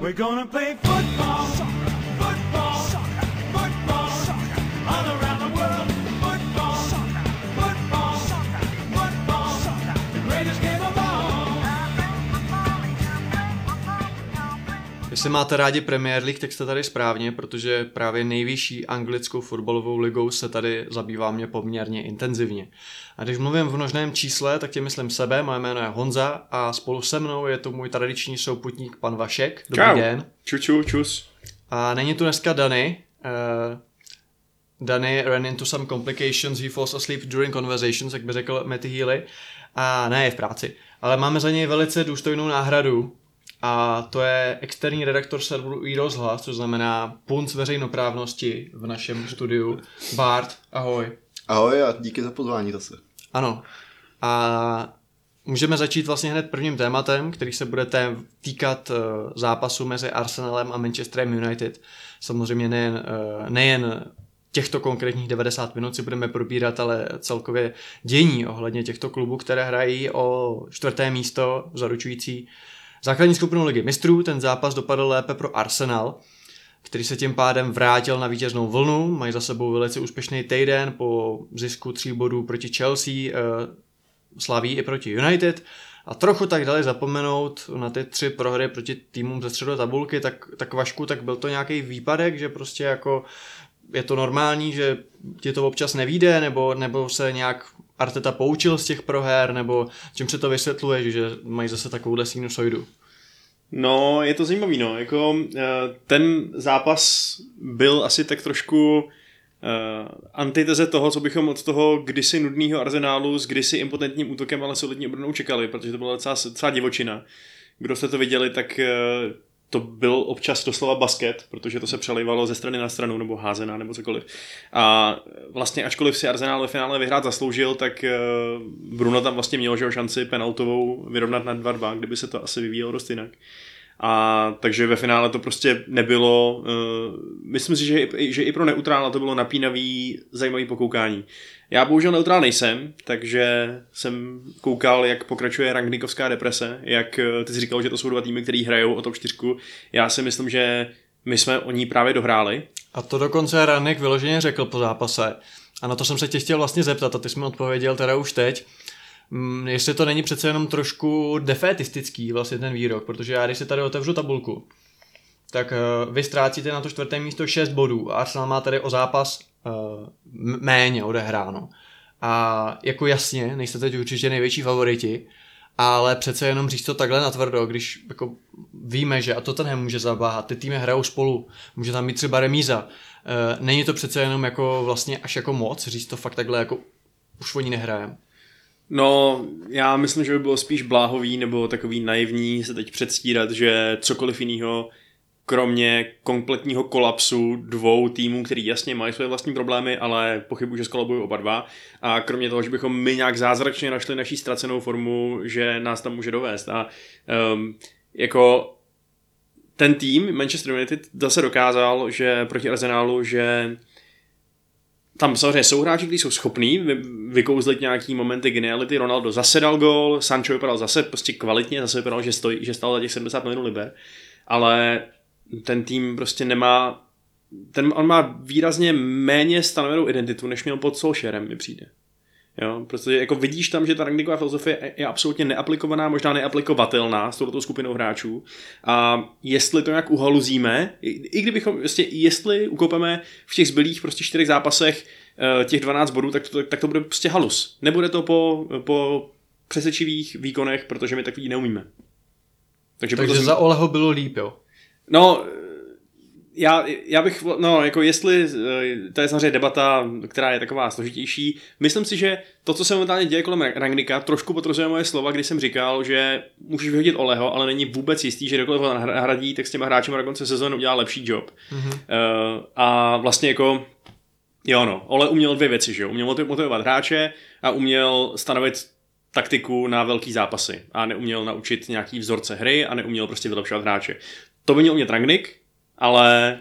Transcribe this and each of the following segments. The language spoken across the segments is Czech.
We're gonna play football, Jestli máte rádi Premier League, tak jste tady správně, protože právě nejvyšší anglickou fotbalovou ligou se tady zabývá mě poměrně intenzivně. A když mluvím v množném čísle, tak tě myslím sebe, moje jméno je Honza a spolu se mnou je tu můj tradiční souputník pan Vašek. Dobrý Čau. den. Čuču, čus. A není tu dneska Dany. Uh, Dany ran into some complications, he falls asleep during conversations, jak by řekl Matty Healy. A ne, je v práci. Ale máme za něj velice důstojnou náhradu. A to je externí redaktor serveru iRozhlas, což znamená punc veřejnoprávnosti v našem studiu. Bart, ahoj. Ahoj a díky za pozvání zase. Ano. A můžeme začít vlastně hned prvním tématem, který se bude té týkat eh, zápasu mezi Arsenalem a Manchesterem United. Samozřejmě nejen, eh, nejen těchto konkrétních 90 minut si budeme probírat, ale celkově dění ohledně těchto klubů, které hrají o čtvrté místo zaručující základní skupinu ligy mistrů. Ten zápas dopadl lépe pro Arsenal, který se tím pádem vrátil na vítěznou vlnu. Mají za sebou velice úspěšný týden po zisku tří bodů proti Chelsea, eh, slaví i proti United. A trochu tak dali zapomenout na ty tři prohry proti týmům ze středu tabulky, tak, tak Vašku, tak byl to nějaký výpadek, že prostě jako je to normální, že ti to občas nevíde, nebo, nebo se nějak Arteta poučil z těch proher, nebo čím se to vysvětluje, že mají zase takovouhle sinusoidu. No, je to zajímavý, no. Jako, eh, ten zápas byl asi tak trošku uh, antiteze toho, co bychom od toho kdysi nudného arzenálu s kdysi impotentním útokem, ale solidní obranou čekali, protože to byla docela, docela divočina. Kdo jste to viděli, tak uh, to byl občas doslova basket, protože to se přelejvalo ze strany na stranu, nebo házená, nebo cokoliv. A vlastně ačkoliv si Arsenal ve finále vyhrát zasloužil, tak uh, Bruno tam vlastně měl že šanci penaltovou vyrovnat na 2-2, kdyby se to asi vyvíjelo dost jinak. A takže ve finále to prostě nebylo, uh, myslím si, že, že i pro neutrála to bylo napínavý, zajímavý pokoukání. Já bohužel neutrál nejsem, takže jsem koukal, jak pokračuje Rangnikovská deprese, jak eh, ty jsi říkal, že to jsou dva týmy, který hrajou o top 4. Já si myslím, že my jsme o ní právě dohráli. A to dokonce Ranek vyloženě řekl po zápase. A na to jsem se tě chtěl vlastně zeptat a ty jsi mi odpověděl teda už teď. Mm, jestli to není přece jenom trošku defetistický vlastně ten výrok, protože já když si tady otevřu tabulku, tak uh, vy ztrácíte na to čtvrté místo 6 bodů a Arsenal má tady o zápas uh, méně odehráno. A jako jasně, nejste teď určitě největší favoriti, ale přece jenom říct to takhle natvrdo, když jako víme, že a to ten může zabáhat, ty týmy hrajou spolu, může tam být třeba remíza. E, není to přece jenom jako vlastně až jako moc říct to fakt takhle jako už oni nehrajem. No, já myslím, že by bylo spíš bláhový nebo takový naivní se teď předstírat, že cokoliv jiného, kromě kompletního kolapsu dvou týmů, který jasně mají své vlastní problémy, ale pochybuji, že skolabují oba dva. A kromě toho, že bychom my nějak zázračně našli naší ztracenou formu, že nás tam může dovést. A um, jako ten tým Manchester United zase dokázal, že proti Arsenalu, že tam samozřejmě jsou hráči, kteří jsou schopní vy, vykouzlit nějaký momenty geniality. Ronaldo zase dal gol, Sancho vypadal zase prostě kvalitně, zase vypadal, že, stojí, že stál za těch 70 milionů liber, ale ten tým prostě nemá ten, on má výrazně méně stanovenou identitu, než měl pod Solskjaerem, mi přijde. Jo, protože jako vidíš tam, že ta Rangnicková filozofie je absolutně neaplikovaná, možná neaplikovatelná s touto skupinou hráčů. A jestli to nějak uhaluzíme, i, i kdybychom, prostě, jestli ukopeme v těch zbylých prostě čtyřech zápasech uh, těch 12 bodů, tak to, tak to bude prostě halus. Nebude to po, po přesvědčivých výkonech, protože my takový neumíme. Takže, Takže proto za Oleho bylo líp, jo. No, já, já bych, no, jako jestli, eh, to je samozřejmě debata, která je taková složitější. Myslím si, že to, co se momentálně děje kolem Rangnika, trošku potvrzuje moje slova, když jsem říkal, že můžeš vyhodit Oleho, ale není vůbec jistý, že kdokoliv ho nahradí, tak s těma hráči na konci sezóny udělá lepší job. Mm-hmm. Uh, a vlastně jako Jo no, Ole uměl dvě věci, že jo? Uměl motivovat hráče a uměl stanovit taktiku na velký zápasy a neuměl naučit nějaký vzorce hry a neuměl prostě vylepšovat hráče. To by měl umět Rangnick, ale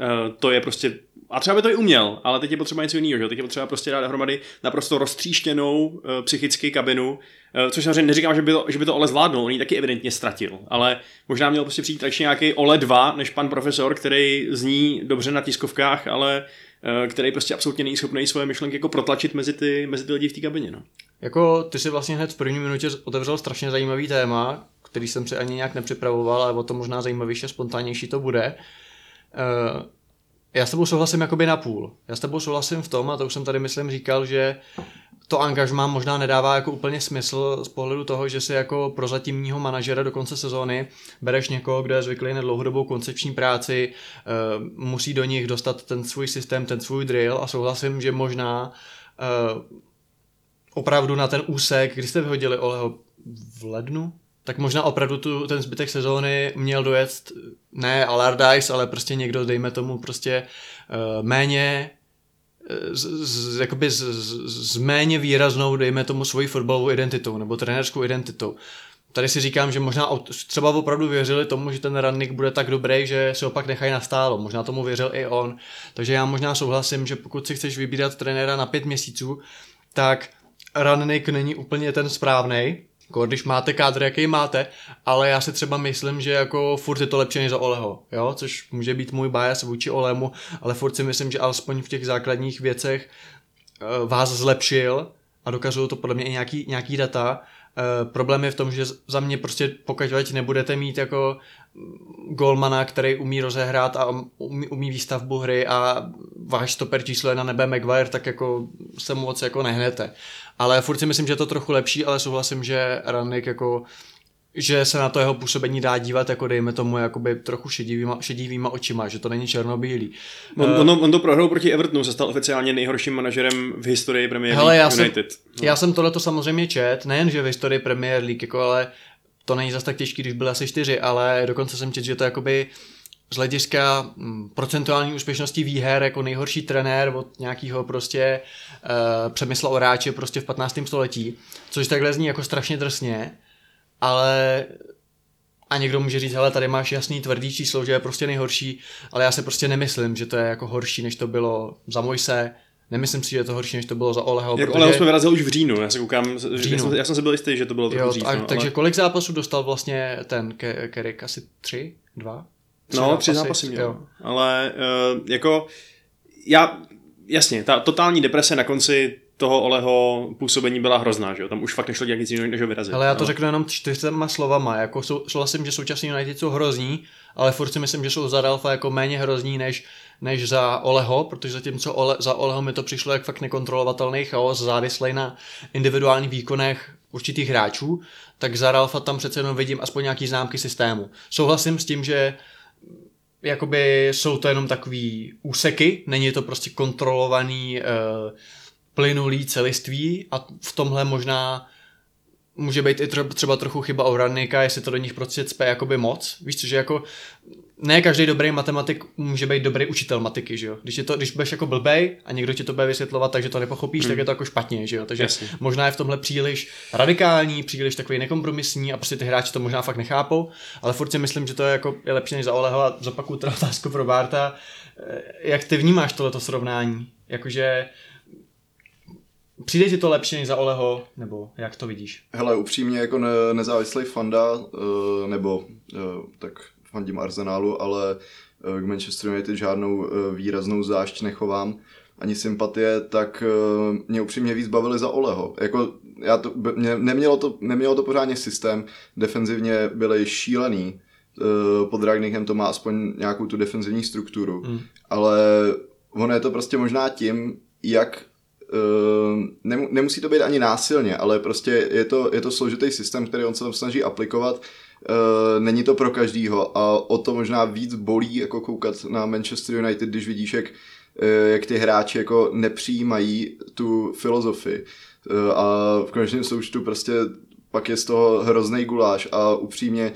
uh, to je prostě a třeba by to i uměl, ale teď je potřeba něco jiného, že? teď je potřeba prostě dát dohromady naprosto roztříštěnou uh, psychicky kabinu, uh, což samozřejmě neříkám, že by, to, že by to Ole zvládnul, on ji taky evidentně ztratil, ale možná měl prostě přijít radši nějaký Ole 2, než pan profesor, který zní dobře na tiskovkách, ale uh, který prostě absolutně není schopný svoje myšlenky jako protlačit mezi ty, mezi ty lidi v té kabině. No. Jako ty si vlastně hned v první minutě otevřel strašně zajímavý téma, který jsem si ani nějak nepřipravoval, ale o to možná zajímavější a spontánnější to bude. Uh, já s tebou souhlasím jakoby na půl. Já s tebou souhlasím v tom, a to už jsem tady myslím říkal, že to angažmá možná nedává jako úplně smysl z pohledu toho, že si jako prozatímního manažera do konce sezóny bereš někoho, kdo je zvyklý na dlouhodobou koncepční práci, uh, musí do nich dostat ten svůj systém, ten svůj drill a souhlasím, že možná uh, opravdu na ten úsek, kdy jste vyhodili Oleho v lednu, tak možná opravdu tu, ten zbytek sezóny měl dojet ne Allardyce, ale prostě někdo, dejme tomu prostě uh, méně z, z, jakoby z, z, z méně výraznou, dejme tomu, svoji fotbalovou identitou nebo trenerskou identitou. Tady si říkám, že možná třeba opravdu věřili tomu, že ten rannik bude tak dobrý, že se opak nechají nastálo. Možná tomu věřil i on. Takže já možná souhlasím, že pokud si chceš vybírat trenéra na pět měsíců, tak rannik není úplně ten správný, jako když máte kádr, jaký máte, ale já si třeba myslím, že jako furt je to lepší než za Oleho, jo, což může být můj bias vůči Olemu, ale furt si myslím, že alespoň v těch základních věcech uh, vás zlepšil a dokazují to podle mě i nějaký, nějaký data. Uh, problém je v tom, že za mě prostě pokud nebudete mít jako golmana, který umí rozehrát a umí, umí výstavbu hry a váš stoper číslo je na nebe Maguire, tak jako se moc jako nehnete. Ale furt si myslím, že je to trochu lepší, ale souhlasím, že Rannik jako že se na to jeho působení dá dívat jako dejme tomu jakoby trochu šedivýma, šedivýma očima, že to není černobílý. On, uh, on, on to prohrál proti Evertonu, se stal oficiálně nejhorším manažerem v historii Premier League hele, já United. Jsem, no. Já jsem tohleto samozřejmě čet, nejen že v historii Premier League, jako ale to není zas tak těžký, když byl asi čtyři, ale dokonce jsem čet, že to jakoby z hlediska mm, procentuální úspěšnosti výher jako nejhorší trenér od nějakého prostě uh, Přemysla Oráče prostě v 15. století, což takhle zní jako strašně drsně, ale a někdo může říct, hele, tady máš jasný tvrdý číslo, že je prostě nejhorší, ale já se prostě nemyslím, že to je jako horší, než to bylo za Mojse, Nemyslím si, že je to horší, než to bylo za Oleho. Jak protože... Oleho jsme vyrazili už v říjnu, já se koukám, v říjnu. Já, jsem, já jsem si byl jistý, že to bylo trochu jo, dřív. A, no, takže ale... kolik zápasů dostal vlastně ten Kerik? Asi tři? Dva? Tři no, zápasy, tři zápasy měl. Jo. Ale uh, jako já, jasně, ta totální deprese na konci toho Oleho působení byla hrozná, že jo? Tam už fakt nešlo dělat nic jiného, než ho vyrazit. Ale já to ale... řeknu jenom čtyřma slovama, jako sou, souhlasím, že současní United jsou hrozní, ale furt si myslím, že jsou za Ralfa jako méně hrozní než, než za Oleho, protože zatímco Ole, za Oleho mi to přišlo jak fakt nekontrolovatelný chaos závislý na individuálních výkonech určitých hráčů, tak za Ralfa tam přece jenom vidím aspoň nějaký známky systému. Souhlasím s tím, že jakoby jsou to jenom takový úseky, není to prostě kontrolovaný uh, plynulý celiství a v tomhle možná může být i třeba trochu chyba o Rannika, jestli to do nich prostě cpe jakoby moc. Víš co, že jako ne každý dobrý matematik může být dobrý učitel matiky, že jo. Když, je to, když budeš jako blbej a někdo ti to bude vysvětlovat, takže to nepochopíš, hmm. tak je to jako špatně, že jo. Takže Jasně. možná je v tomhle příliš radikální, příliš takový nekompromisní a prostě ty hráči to možná fakt nechápou, ale furt si myslím, že to je jako je lepší než za Oleho a zopakuju teda otázku pro Barta. Eh, jak ty vnímáš tohleto srovnání? Jakože Přijde ti to lepší než za Oleho, nebo jak to vidíš? Hele, upřímně jako ne, nezávislý fanda, uh, nebo uh, tak fandím Arsenálu, ale uh, k Manchester United žádnou uh, výraznou zášť nechovám, ani sympatie, tak uh, mě upřímně víc bavili za Oleho. Jako, já to, mě, nemělo, to, nemělo to pořádně systém, defenzivně byli šílený, pod Ragnichem to má aspoň nějakou tu defenzivní strukturu, hmm. ale ono je to prostě možná tím, jak nemusí to být ani násilně, ale prostě je to, je to složitý systém, který on se tam snaží aplikovat. Uh, není to pro každýho a o to možná víc bolí jako koukat na Manchester United, když vidíš, jak, uh, jak ty hráči jako nepřijímají tu filozofii. Uh, a v konečném součtu prostě pak je z toho hrozný guláš a upřímně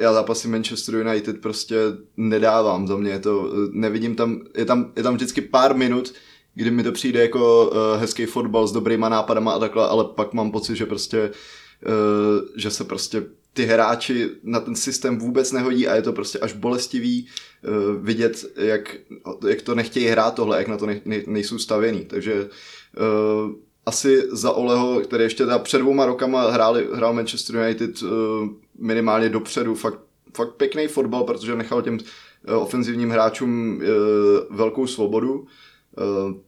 já zápasy Manchester United prostě nedávám za mě, je to, nevidím tam, je tam, je tam vždycky pár minut, kdy mi to přijde jako hezký fotbal s dobrýma nápadama a takhle, ale pak mám pocit, že prostě uh, že se prostě ty hráči na ten systém vůbec nehodí a je to prostě až bolestivý uh, vidět, jak, jak to nechtějí hrát tohle, jak na to ne, ne, nejsou stavěný. Takže uh, asi za Oleho, který ještě teda před dvouma rokama hráli, hrál Manchester United uh, minimálně dopředu, fakt, fakt pěkný fotbal, protože nechal těm ofenzivním hráčům uh, velkou svobodu, uh,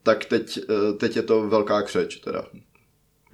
tak teď, uh, teď je to velká křeč teda.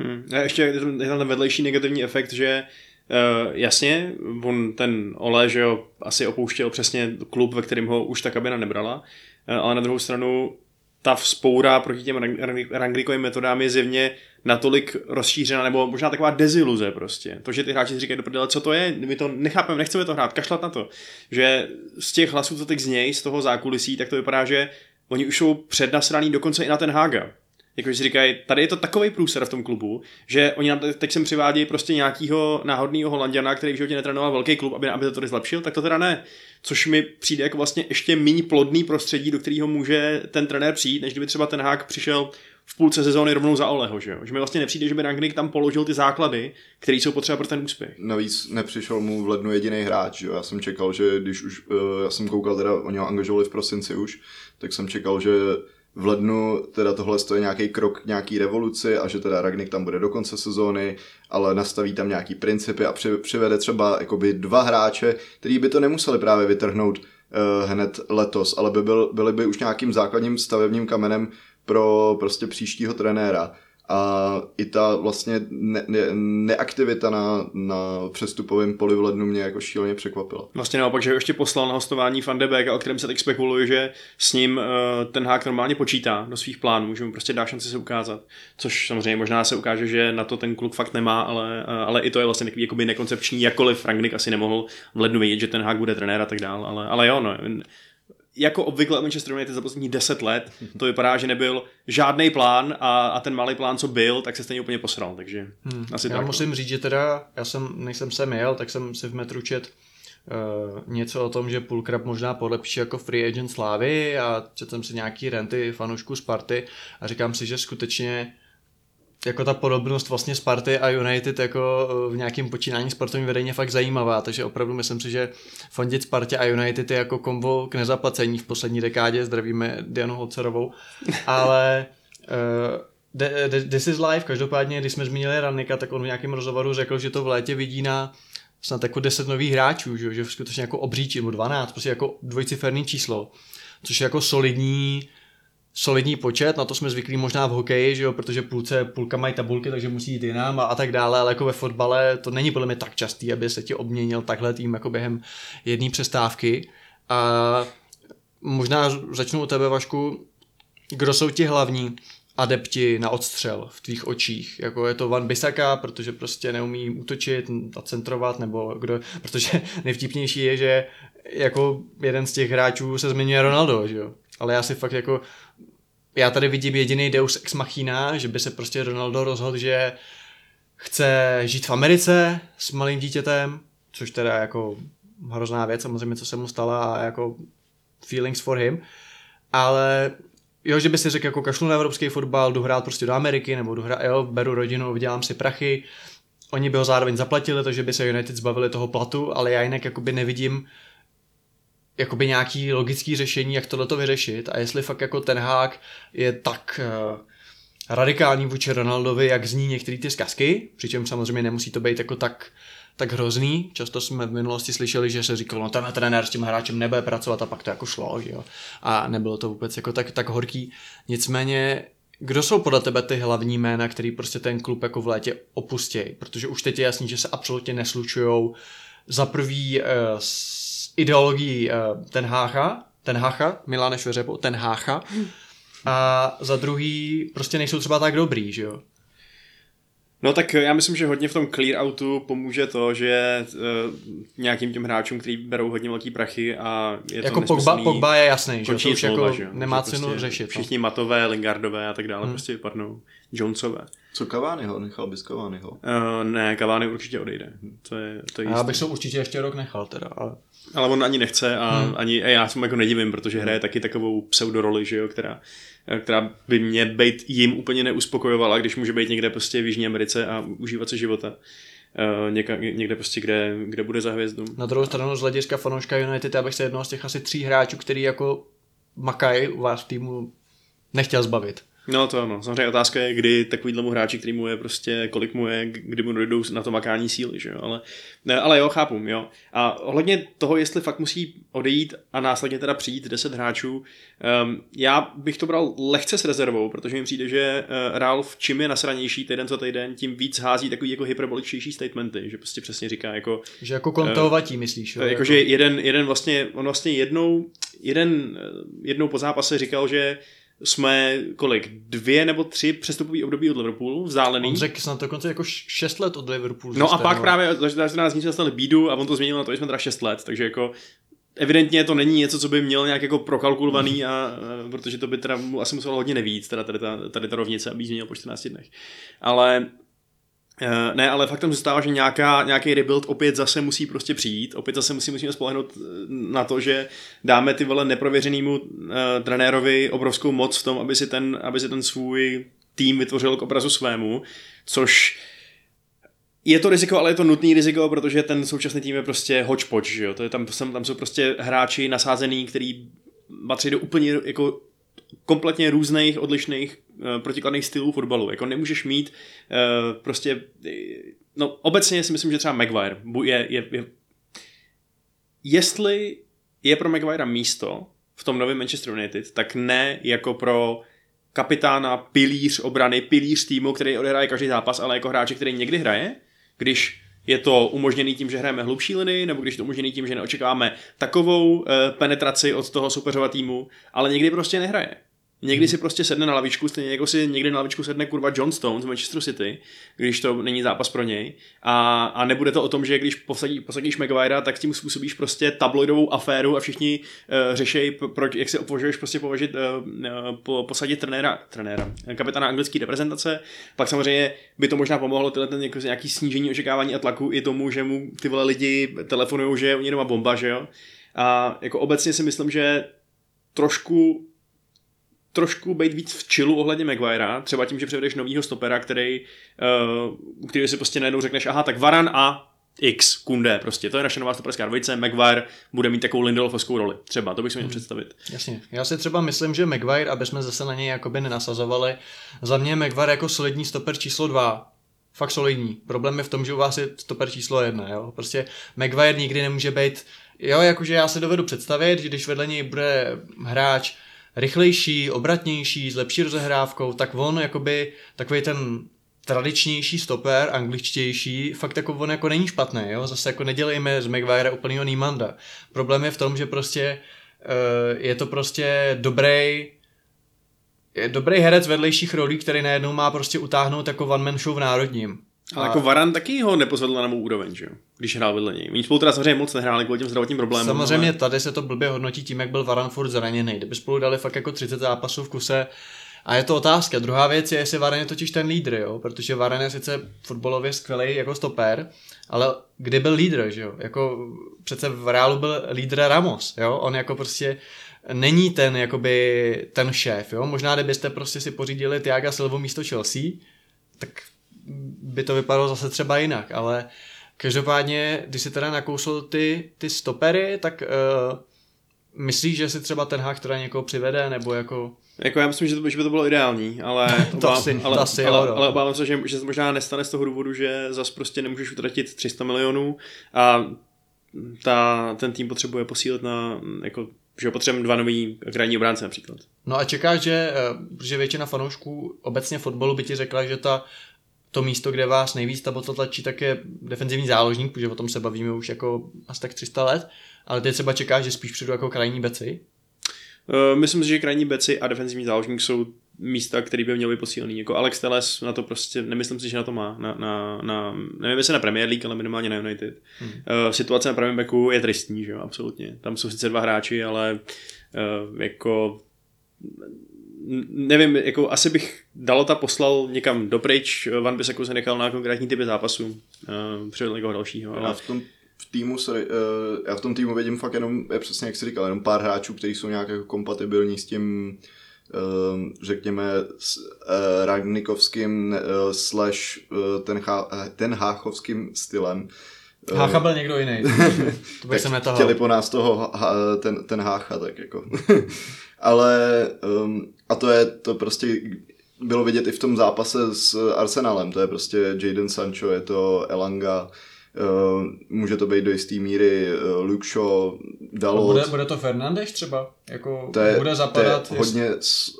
Hmm. A ještě je tam ten vedlejší negativní efekt, že Uh, jasně, on ten Ole, že jo, asi opouštěl přesně klub, ve kterém ho už ta kabina nebrala, uh, ale na druhou stranu ta vzpoura proti těm rang- rang- ranglikovým metodám je zjevně natolik rozšířená, nebo možná taková deziluze prostě. To, že ty hráči si říkají, do prdele, co to je, my to nechápeme, nechceme to hrát, kašlat na to. Že z těch hlasů, co teď znějí, z toho zákulisí, tak to vypadá, že oni už jsou přednasraný dokonce i na ten Haga. Jakože si říkají, tady je to takový průser v tom klubu, že oni nám teď sem přivádějí prostě nějakého náhodného Holanděna, který v životě netrénoval velký klub, aby, aby to tady zlepšil, tak to teda ne. Což mi přijde jako vlastně ještě méně plodný prostředí, do kterého může ten trenér přijít, než kdyby třeba ten hák přišel v půlce sezóny rovnou za Oleho, že jo? Že mi vlastně nepřijde, že by Rangnick tam položil ty základy, které jsou potřeba pro ten úspěch. Navíc nepřišel mu v lednu jediný hráč, že jo? Já jsem čekal, že když už, uh, já jsem koukal teda, oni ho angažovali v prosinci už, tak jsem čekal, že v lednu teda tohle je nějaký krok k nějaký revoluci a že teda Ragnik tam bude do konce sezóny, ale nastaví tam nějaký principy a při, přivede třeba jakoby dva hráče, který by to nemuseli právě vytrhnout uh, hned letos, ale by byl, byli by už nějakým základním stavebním kamenem pro prostě příštího trenéra. A i ta vlastně ne, ne, neaktivita na, na přestupovém poli v lednu mě jako šíleně překvapila. Vlastně naopak, že ho ještě poslal na hostování Van de Beek, o kterém se teď spekuluje, že s ním uh, ten hák normálně počítá do svých plánů, že mu prostě dá šanci se ukázat. Což samozřejmě možná se ukáže, že na to ten kluk fakt nemá, ale, uh, ale i to je vlastně takový jakoby nekoncepční, jakkoliv Franknik asi nemohl v lednu vědět, že ten hák bude trenér a tak dál, ale, ale jo, no, jako obvykle Manchester United za poslední 10 let, to vypadá, že nebyl žádný plán a, a ten malý plán, co byl, tak se stejně úplně posral, takže hmm. asi já tak. musím říct, že teda, já jsem, než jsem sem jel, tak jsem si v metru čet uh, něco o tom, že Pulkrab možná podlepší jako free agent Slávy a četl jsem si nějaký renty fanoušků Sparty a říkám si, že skutečně jako ta podobnost vlastně Sparty a United jako v nějakém počínání sportovním vedení je fakt zajímavá, takže opravdu myslím si, že fondit Spartě a United je jako kombo k nezaplacení. V poslední dekádě, zdravíme Dianu Holcerovou, ale uh, This is life, každopádně, když jsme zmínili Rannika, tak on v nějakém rozhovoru řekl, že to v létě vidí na snad jako 10 nových hráčů, že, že skutečně jako obří, nebo 12, prostě jako dvojciferný číslo, což je jako solidní solidní počet, na to jsme zvyklí možná v hokeji, že jo, protože půlce, půlka mají tabulky, takže musí jít jinam a, a tak dále, ale jako ve fotbale to není podle mě tak častý, aby se ti obměnil takhle tým jako během jedné přestávky. A možná začnu u tebe, Vašku, kdo jsou ti hlavní adepti na odstřel v tvých očích. Jako je to Van Bisaka, protože prostě neumí útočit a centrovat, nebo kdo, protože nejvtipnější je, že jako jeden z těch hráčů se zmiňuje Ronaldo, že jo. Ale já si fakt jako já tady vidím jediný deus ex machina, že by se prostě Ronaldo rozhodl, že chce žít v Americe s malým dítětem, což teda jako hrozná věc, samozřejmě, co se mu stala a jako feelings for him, ale jo, že by si řekl jako kašlu na evropský fotbal, jdu hrát prostě do Ameriky, nebo jdu hrát, jo, beru rodinu, vydělám si prachy, oni by ho zároveň zaplatili, takže by se United zbavili toho platu, ale já jinak jakoby nevidím jakoby nějaký logický řešení, jak tohle to vyřešit a jestli fakt jako ten hák je tak uh, radikální vůči Ronaldovi, jak zní některé ty zkazky, přičem samozřejmě nemusí to být jako tak tak hrozný. Často jsme v minulosti slyšeli, že se říkalo, no ten trenér s tím hráčem nebude pracovat a pak to jako šlo, že jo. A nebylo to vůbec jako tak, tak horký. Nicméně, kdo jsou podle tebe ty hlavní jména, který prostě ten klub jako v létě opustějí? Protože už teď je jasný, že se absolutně neslučujou. Za prvý uh, s ideologií uh, ten Hácha, ten Hácha, Milane Šveřepo, ten Hácha. A za druhý prostě nejsou třeba tak dobrý, že jo. No tak já myslím, že hodně v tom clear outu pomůže to, že uh, nějakým těm hráčům, kteří berou hodně velký prachy a je jako to Pogba, Pogba je jasný, že to už smlouva, jako že jo? nemá Že cenu prostě řešit. no. Všichni Matové, Lingardové a tak dále Hmm. prostě vypadnou. Jonesové. Co Cavaniho? Nechal bys Cavaniho. Uh, ne, Cavani určitě odejde. To je, to je A já bych se určitě ještě rok nechal teda, ale... Ale on ani nechce a Hmm. ani a já se mu jako nedivím, protože hraje taky takovou pseudoroli, že jo, která, která by mě být jim úplně neuspokojovala, když může být někde prostě v Jižní Americe a užívat se života. uh, něka, někde prostě, kde, kde bude za hvězdu. Na druhou stranu z hlediska fanouška United, já bych se jednoho z těch asi tří hráčů, který jako makají u vás v týmu, nechtěl zbavit. No to ano, samozřejmě otázka je, kdy takovýhlemu hráči, který mu je prostě, kolik mu je, kdy mu dojdou na to makání síly, že jo, ale, ne, ale jo, chápu, jo. A ohledně toho, jestli fakt musí odejít a následně teda přijít 10 hráčů, um, já bych to bral lehce s rezervou, protože mi přijde, že uh, Ralf čím je nasranější týden co týden, tím víc hází takový jako hyperboličtější statementy, že prostě přesně říká jako, Že jako kontovatí, myslíš? Jo? Jakože jeden, jeden vlastně, on vlastně jednou, jeden, jednou po zápase říkal, že jsme kolik, dvě nebo tři přestupový období od Liverpoolu, vzdálený. On řekl snad dokonce jako 6 let od Liverpoolu. No a pak jste, právě za 14 dní jsme dostali bídu a on to změnil na to, že jsme teda 6 let, takže jako evidentně to není něco, co by měl nějak jako prokalkulovaný, a, a, protože to by teda asi muselo hodně nevíc, teda tady ta, tady ta rovnice, aby změnil po 14 dnech. Ale Uh, ne, ale faktem zůstává, že nějaká, nějaký rebuild opět zase musí prostě přijít, opět zase musí, musíme spolehnout eh, na to, že dáme ty vole neprověřenému uh, trenérovi obrovskou moc v tom, aby si, ten, aby si ten svůj tým vytvořil k obrazu svému, což je to riziko, ale je to nutný riziko, protože ten současný tým je prostě hodgepodge, že jo? To je tam, tam jsou prostě hráči nasázený, který patří do úplně jako kompletně různých, odlišných uh, protikladných stylů fotbalu. Jako nemůžeš mít uh, prostě, no obecně si myslím, že třeba Maguire je, je, je jestli je pro Maguire místo v tom novém Manchester United, tak ne jako pro kapitána, pilíř obrany, pilíř týmu, který odehraje každý zápas, ale jako hráče, který někdy hraje, když je to umožněný tím, že hrajeme hlubší linii, nebo když to umožněný tím, že neočekáváme takovou e, penetraci od toho soupeřova týmu, ale někdy prostě nehraje. Někdy si prostě sedne na lavičku, stejně jako si někdy na lavičku sedne kurva John Stone z Manchester City, když to není zápas pro něj. A, a nebude to o tom, že když posadí, posadíš Maguirea, tak tím způsobíš prostě tabloidovou aféru a všichni uh, řešejí, pro, jak si opovažuješ prostě považit, uh, po, posadit trenéra, trenéra, kapitána anglické reprezentace. Pak samozřejmě by to možná pomohlo tyhle ten jako nějaký snížení očekávání a tlaku i tomu, že mu ty vole lidi telefonují, že je u něj doma bomba, že jo. A jako obecně si myslím, že trošku trošku být víc v chillu ohledně Maguirea, třeba tím, že přivedeš novýho stopera, který, uh, u kterého si prostě najednou řekneš, aha, tak Varan a X, Kunde, prostě, to je naše nová stoperská dvojice, Maguire bude mít takovou Lindelofovskou roli, třeba, to bych si měl představit. Jasně. Já si třeba myslím, že Maguire, aby jsme zase na něj jakoby nenasazovali, za mě Maguire jako solidní stoper číslo dva. Fakt solidní. Problém je v tom, že u vás je stoper číslo jedna, jo. Prostě Maguire nikdy nemůže být, jo, jakože já si dovedu představit, že když vedle něj bude hráč rychlejší, obratnější, s lepší rozehrávkou, tak on jakoby takový ten tradičnější stoper, angličtější, fakt jako on jako není špatný, jo? zase jako nedělejme z Maguire úplnýho Niemanda. Problém je v tom, že prostě uh, je to prostě dobrý je dobrý herec vedlejších rolí, který najednou má prostě utáhnout jako one man show v národním. Ale jako Varan taky ho nepozvedl na novou úroveň, že jo? Když hrál vedle něj. Oni spolu teda samozřejmě moc nehráli kvůli těm zdravotním problémům. Samozřejmě ale... tady se to blbě hodnotí tím, jak byl Varan furt zraněný. Kdyby spolu dali fakt jako 30 zápasů v kuse, a je to otázka. Druhá věc je, jestli Varan je totiž ten lídr, jo? protože Varan je sice fotbalově skvělý jako stoper, ale kdy byl lídr, že jo? Jako přece v Reálu byl lídr Ramos, jo? On jako prostě není ten jakoby ten šéf, jo? Možná kdybyste prostě si pořídili Tiaga Silvo místo Chelsea, tak by to vypadalo zase třeba jinak, ale každopádně, když si teda nakousl ty, ty stopery, tak uh, myslíš, že si třeba ten hák teda někoho přivede, nebo jako... Jako já myslím, že, to, že by to bylo ideální, ale To obávám, asi- to ale, asi ale, jo, no. ale obávám se, že, že se možná nestane z toho důvodu, že zas prostě nemůžeš utratit 300 milionů a ta, ten tým potřebuje posílit na, jako, že potřebujeme dva nový krajní obránce například. No a čekáš, že, eh, že většina fanoušků obecně fotbalu by ti řekla, že ta to místo, kde vás nejvíc ta bota tlačí, tak je defenzivní záložník, protože o tom se bavíme už jako asi tak 300 let, ale ty třeba čekáš, že spíš přijdu jako krajní beci. Uh, myslím si, že krajní beci a defenzivní záložník jsou místa, které by měly být posílený. Jako Alex Teles na to prostě, nemyslím si, že na to má. Na, na, na, nevím, jestli na Premier League, ale minimálně na United. Hmm. Uh, situace na pravém backu je tristní, že jo, absolutně. Tam jsou sice dva hráči, ale uh, jako nevím, jako asi bych Dalota poslal někam dopryč, Van Bisaku se nechal na konkrétní typy zápasů, uh, přivedl někoho dalšího. Já Ale... v tom v týmu se, uh, já v tom týmu vidím fakt jenom, je přesně jak jsi říkal, jenom pár hráčů, kteří jsou nějak jako kompatibilní s tím ehm, řekněme, s eh, ragnikovským eh, slash eh, ten, ten háchovským stylem. Eh, Hácha byl někdo jiný. to bych tak netahal. chtěli po nás toho, ha, ten, ten hácha, tak jako. Ale, um, a to je, to prostě bylo vidět i v tom zápase s Arsenalem, to je prostě Jaden Sancho, je to Elanga, uh, může to být do jisté míry uh, Luke Shaw, Dalot. Bude, bude to Fernandeš třeba? Jako To je, bude zapadat? to je hodně,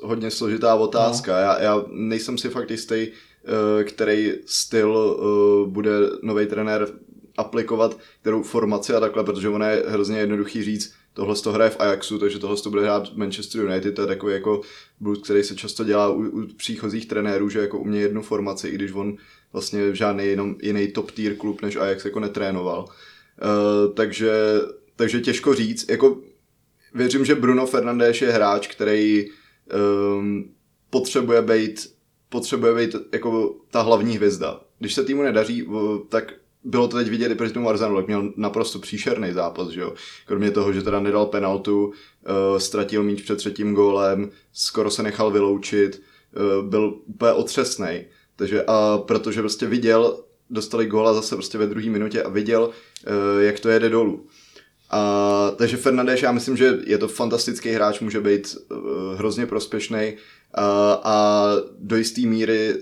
hodně složitá otázka. No. Já, já nejsem si fakt jistý, eh, který styl eh, bude nový trenér aplikovat, kterou formaci a takhle, protože ono je hrozně jednoduchý říct, tohle to hraje v Ajaxu, takže tohle to bude hrát Manchester United, to je takový jako blues, který se často dělá u, u příchozích trenérů, že jako umě jednu formaci, i když on vlastně žádný jenom jiný top tier klub než Ajax jako netrénoval. Uh, takže, takže těžko říct, jako věřím, že Bruno Fernandes je hráč, který um, potřebuje být potřebuje být jako ta hlavní hvězda. Když se týmu nedaří, tak bylo to teď vidět i proti tomu Arsenalu, jak měl naprosto příšerný zápas, že jo. Kromě toho, že teda nedal penaltu, uh, ztratil míč před třetím gólem, skoro se nechal vyloučit, uh, byl úplně otřesný. Takže a protože prostě viděl, dostali góla zase prostě ve druhé minutě a viděl, uh, jak to jede dolů. A, takže Fernandes, já myslím, že je to fantastický hráč, může být uh, hrozně prospěšný a, a do jisté míry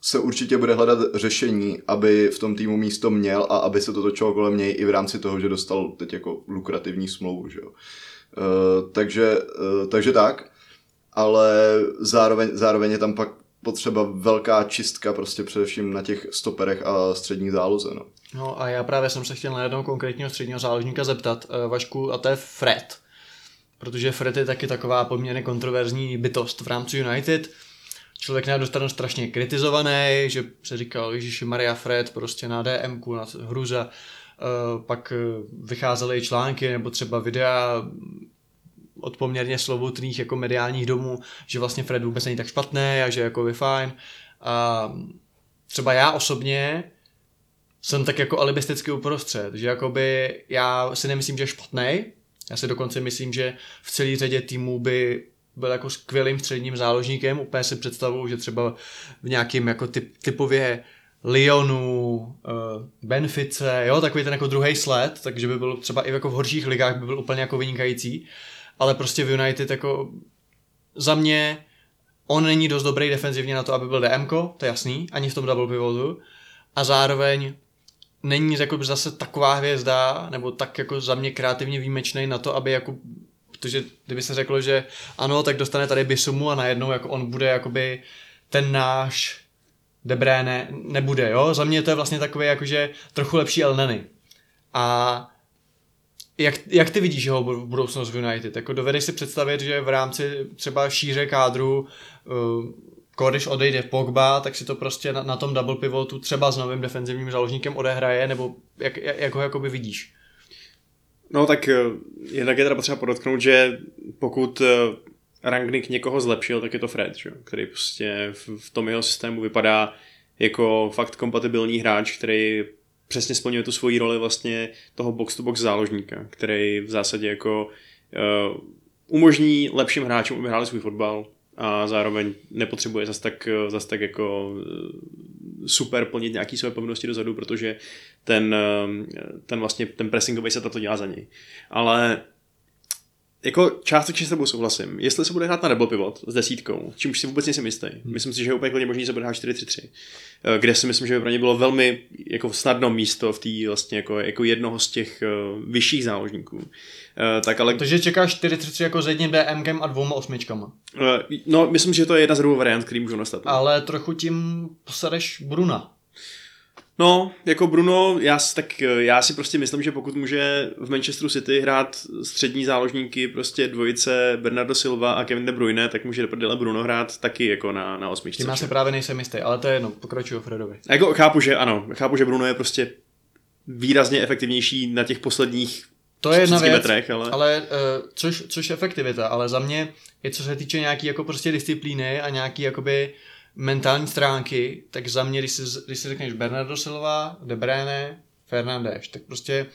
se určitě bude hledat řešení, aby v tom týmu místo měl a aby se to točilo kolem něj i v rámci toho, že dostal teď jako lukrativní smlouvu. Že jo. Uh, takže, uh, takže tak, ale zároveň, zároveň je tam pak potřeba velká čistka prostě především na těch stoperech a střední záloze. No. No a já právě jsem se chtěl na jednoho konkrétního středního záložníka zeptat, uh, Vašku, a to je Fred. Protože Fred je taky taková poměrně kontroverzní bytost v rámci United. Člověk na jednu stranu strašně kritizovaný, že se říkal, Ježíši Maria Fred prostě na DMku, na hruza. Uh, pak uh, vycházely články nebo třeba videa od poměrně slovutných jako mediálních domů, že vlastně Fred vůbec není tak špatný a že jako je fajn. A třeba já osobně jsem tak jako alibisticky uprostřed, že jakoby já si nemyslím, že je špatný, já si dokonce myslím, že v celé řadě týmů by byl jako skvělým středním záložníkem, úplně si představuju, že třeba v nějakým jako typ, typově Lyonu, uh, Benfice, jo, takový ten jako druhý sled, takže by byl třeba i jako v horších ligách by byl úplně jako vynikající, ale prostě v United jako za mě on není dost dobrý defenzivně na to, aby byl DMko, to je jasný, ani v tom double pivotu, a zároveň není jako zase taková hvězda, nebo tak jako za mě kreativně výjimečný na to, aby jako protože kdyby se řeklo, že ano, tak dostane tady Bisumu a najednou jako on bude jakoby ten náš De Bruyne nebude, jo? Za mě to je vlastně takový jakože trochu lepší Elneny. A jak, jak ty vidíš jeho bu- budoucnost v United? Jako dovedeš si představit, že v rámci třeba šíře kádru když odejde Pogba, tak si to prostě na, na tom double pivotu třeba s novým defenzivním záložníkem odehraje, nebo jak, jak, jak ho jakoby vidíš? No tak eh, jednak je teda potřeba podotknout, že pokud eh, Rangnick někoho zlepšil, tak je to Fred, že? který prostě v, tom jeho systému vypadá jako fakt kompatibilní hráč, který přesně splňuje tu svoji roli vlastně toho box-to-box záložníka, který v zásadě jako uh, umožní lepším hráčům, aby hráli svůj fotbal a zároveň nepotřebuje zas tak, zas tak jako super plnit nějaký své povinnosti dozadu, protože ten, eh, ten vlastně ten pressingový setup to dělá za něj. Ale jako částečně s tebou souhlasím. Jestli se bude hrát na double pivot s desítkou, čímž si vůbec nejsem jistý. Myslím si, že je úplně klidně možný, že se bude hrát 4-3-3. eh, Kde si myslím, že by pro ně bylo velmi jako snadno místo v té vlastně jako, jako jednoho z těch uh, vyšších záložníků. Uh, tak ale Takže čekáš 4-3-3 jako s jedním DMkem a dvouma osmičkama. uh, no, myslím, že to je jedna z dvou variant, který můžou nastat. Ale trochu tím posadeš Bruna. No, jako Bruno, já, si- tak eh, já si prostě myslím, že pokud může v Manchesteru City hrát střední záložníky, prostě dvojice Bernardo Silva a Kevin De Bruyne, tak může do prdele Bruno hrát taky jako na, na osmičce. Tím já se právě nejsem jistý, ale to je jedno, pokračuju Fredovi. A Jako chápu, že ano, chápu, že Bruno je prostě výrazně efektivnější na těch posledních To je jedna 30 věc, metrech, ale... ale uh, což, což efektivita, ale za mě je co se týče nějaký jako prostě disciplíny a nějaký jakoby mentální stránky, tak za mě, když si, když si řekneš Bernardo Silva, De Bruyne, Fernandes, tak prostě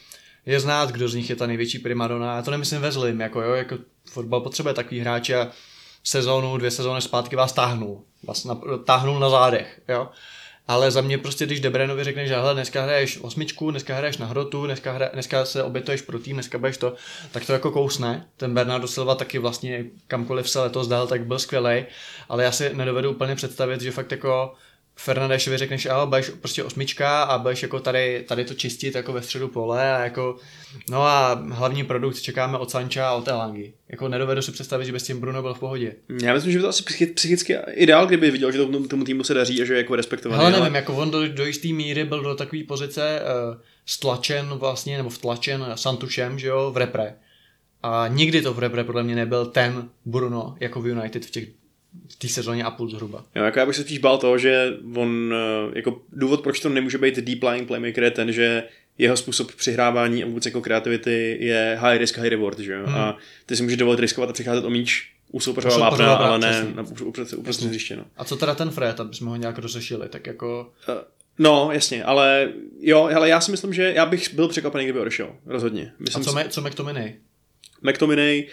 je znát, kdo z nich je ta největší primadona. Já to nemyslím ve zlým, jako jo, jako fotbal potřebuje takový hráče a sezónu, dvě sezóny zpátky vás táhnul. Vás na, táhnul na zádech, jo. Ale za mě prostě, když Debrenovi řekne, že hele, dneska hraješ osmičku, dneska hraješ na hrotu, dneska, hra, dneska se obětuješ pro tým, dneska budeš to, tak to jako kousne. Ten Bernardo Silva taky vlastně kamkoliv se letos dal, tak byl skvělý, ale já si nedovedu úplně představit, že fakt jako Fernandešovi řekneš, a budeš prostě osmička a budeš jako tady, tady to čistit jako ve středu pole a jako, no a hlavní produkt čekáme od Sancha a od Elangy. Jako nedovedu si představit, že by s tím Bruno byl v pohodě. Já myslím, že by to asi psychi- psychicky ideál, kdyby viděl, že tomu, tomu týmu se daří a že je jako respektovaný. Ale nevím, jako on do, do jisté míry byl do takové pozice uh, stlačen vlastně, nebo vtlačen Santušem, že jo, v repre. A nikdy to v repre podle mě nebyl ten Bruno, jako v United v těch v té sezóně a půl zhruba. Jo, jako já bych se spíš bál toho, že on, eh, jako důvod, proč to nemůže být deep lying playmaker je ten, že jeho způsob přihrávání a vůbec jako kreativity je high risk, high reward, že jo? Hmm. A ty si můžeš dovolit riskovat a přicházet o míč u soupeřova vápna, ale ne na uprostřed hřiště, no. A co teda ten Fred, aby jsme ho nějak rozešili, tak jako... Eh, No, jasně, ale jo, ale já si myslím, že já bych byl překvapený, kdyby odešel, rozhodně. A Myslím co, si- me, co McTominay? McTominay, Uh,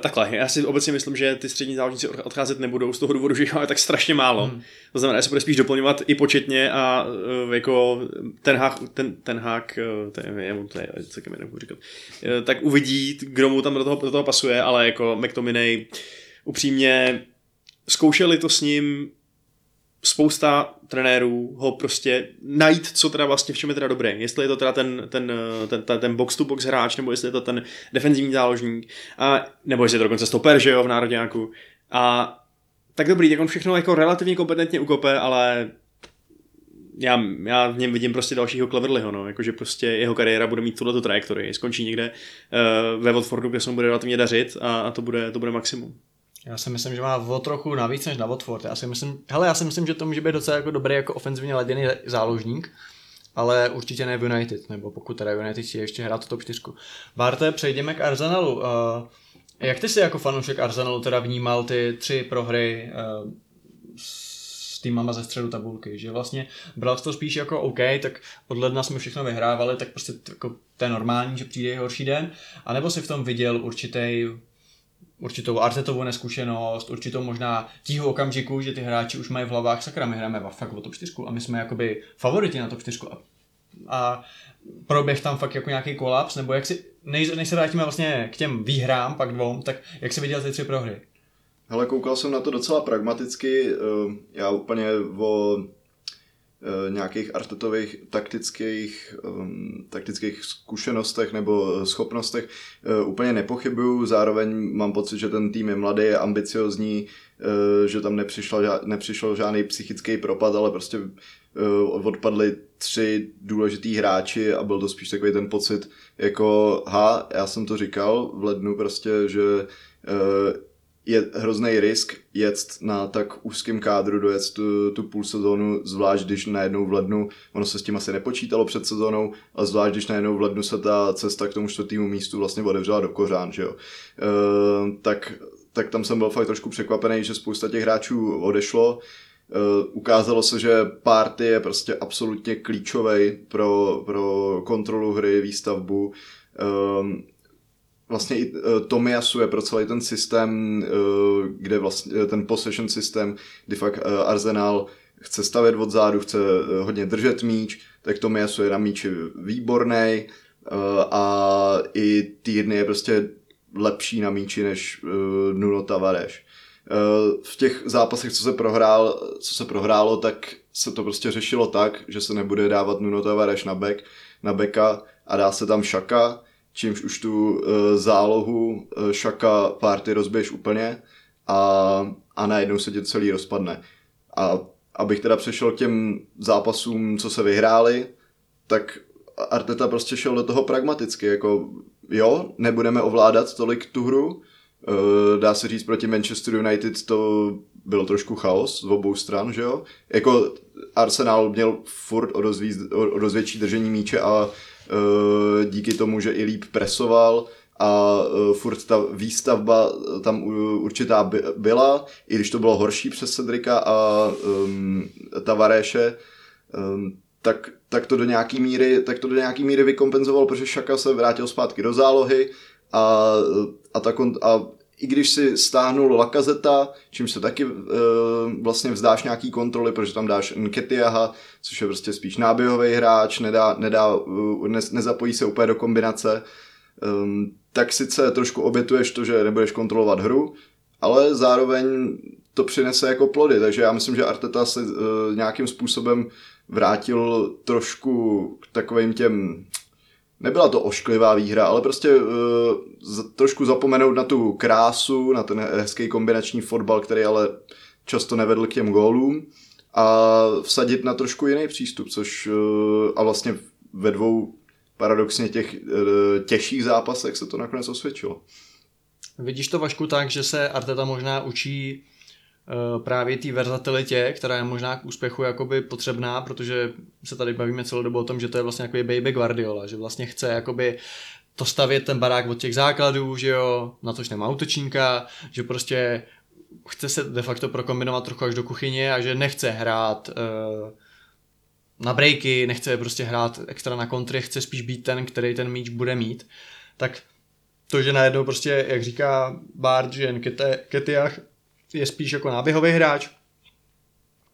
takhle, já si obecně myslím, že ty střední záložníci od- odcházet nebudou z toho důvodu, že jich máme tak strašně málo. Hmm. To znamená, že se bude spíš doplňovat i početně a uh, jako ten hák, ten, ten hák, uh, to je, je, to je, co mi nebudu říkat, uh, tak uvidí, kdo mu tam do toho, do toho pasuje, ale jako McTominay upřímně zkoušeli to s ním spousta trenérů ho prostě najít, co teda vlastně v čem je teda dobré. Jestli je to teda ten, ten, ten, ten, ten box to box hráč, nebo jestli je to ten defenzivní záložník, a, nebo jestli je to dokonce stoper, že jo, v národňáku. A tak dobrý, tak on všechno jako relativně kompetentně ukope, ale já, já v něm vidím prostě dalšího Cleverlyho, no, jakože prostě jeho kariéra bude mít tuhle trajektorii, skončí někde uh, ve Watfordu, kde se mu bude relativně dařit a, a to, bude, to bude maximum. Já si myslím, že má o trochu navíc než na Watford. Já si myslím, hele, já si myslím, že to může být docela jako dobrý jako ofenzivně laděný záložník, ale určitě ne v United, nebo pokud teda United chtějí ještě hrát top 4. Barte, přejdeme k Arsenalu. Uh, jak ty si jako fanoušek Arsenalu teda vnímal ty tři prohry uh, s týmama ze středu tabulky, že vlastně bral jsi to spíš jako OK, tak od ledna jsme všechno vyhrávali, tak prostě jako to je normální, že přijde horší den, anebo si v tom viděl určitý určitou Artetovou neskušenost, určitou možná tíhu okamžiku, že ty hráči už mají v hlavách, sakra, my hrajeme fakt o top 4 a my jsme jakoby favoriti na top 4 a, a proběh tam fakt jako nějaký kolaps, nebo jak si, než, než se vrátíme vlastně k těm výhrám, pak dvou, tak jak si viděl ty tři prohry? Hele, koukal jsem na to docela pragmaticky. eh, Já úplně o nějakých artetových taktických, um, taktických zkušenostech nebo schopnostech uh, úplně nepochybuju. Zároveň mám pocit, že ten tým je mladý, je ambiciozní, uh, že tam nepřišel, ža- nepřišel žádný psychický propad, ale prostě uh, odpadli tři důležitý hráči a byl to spíš takový ten pocit, jako ha, já jsem to říkal v lednu prostě, že uh, je hrozný risk jet na tak úzkém kádru, dojet tu, tu půl sezónu, zvlášť když najednou v lednu, ono se s tím asi nepočítalo před sezónou, ale zvlášť když najednou v lednu se ta cesta k tomu čtvrtému místu vlastně otevřela do kořán, že jo. E, tak, tak tam jsem byl fakt trošku překvapený, že spousta těch hráčů odešlo. E, ukázalo se, že party je prostě absolutně klíčový pro, pro kontrolu hry, výstavbu. E, vlastně i uh, Tomiasu je pro celý ten systém, uh, kde vlastně uh, ten possession systém, kdy fakt Arsenal chce stavět od zádu, chce hodně držet míč, tak Tomiasu je na míči výborný a i Týrny je prostě lepší na míči než Nuno Tavares. V těch zápasech, co se, prohrál, co se prohrálo, tak se to prostě řešilo tak, že se nebude dávat Nuno Tavares na back, na beka a dá se tam Šaka, čímž už tu uh, zálohu uh, Šaka party rozbiješ úplně a, a najednou se tě celý rozpadne. A abych teda přešel k těm zápasům, co se vyhráli, tak Arteta prostě šel do toho pragmaticky, jako jo, nebudeme ovládat tolik tu hru, uh, dá se říct proti Manchester United to byl trošku chaos z obou stran, že jo? Jako Arsenal měl furt o dost, víc, o, dost větší držení míče a díky tomu, že i líp presoval a uh, furt ta výstavba tam uh, určitá by, byla, i když to bylo horší přes Cedrika a um, Tavaréše, um, tak, tak, to do nějaký míry, tak to do nějaký míry vykompenzoval, protože Šaka se vrátil zpátky do zálohy a, a, ta, a i když si stáhnul Lakazeta, čím se taky uh, vlastně vzdáš nějaký kontroly, protože tam dáš Nketiaha, což je prostě spíš náběhový hráč, nedá, nedá, uh, ne, nezapojí se úplně do kombinace, um, tak sice trošku obětuješ to, že nebudeš kontrolovat hru, ale zároveň to přinese jako plody, takže já myslím, že Arteta se uh, nějakým způsobem vrátil trošku k takovým těm nebyla to ošklivá výhra, ale prostě uh, trošku zapomenout na tu krásu, na ten hezký kombinační fotbal, který ale často nevedl k těm gólům a vsadit na trošku jiný přístup, což uh, a vlastně ve dvou paradoxně těch uh, těžších zápasech se to nakonec osvědčilo. Vidíš to Vašku tak, že se Arteta možná učí právě té verzatilitě, která je možná k úspěchu jakoby potřebná, protože se tady bavíme celou dobu o tom, že to je vlastně jako baby Guardiola, že vlastně chce jakoby to stavět ten barák od těch základů, že jo, na tož nemá útočníka, že prostě chce se de facto prokombinovat trochu až do kuchyně a že nechce hrát uh, na breaky, nechce prostě hrát extra na kontry, chce spíš být ten, který ten míč bude mít. Tak to, že najednou prostě, jak říká Bart, že Nkete- Ketiach je spíš jako náběhový hráč,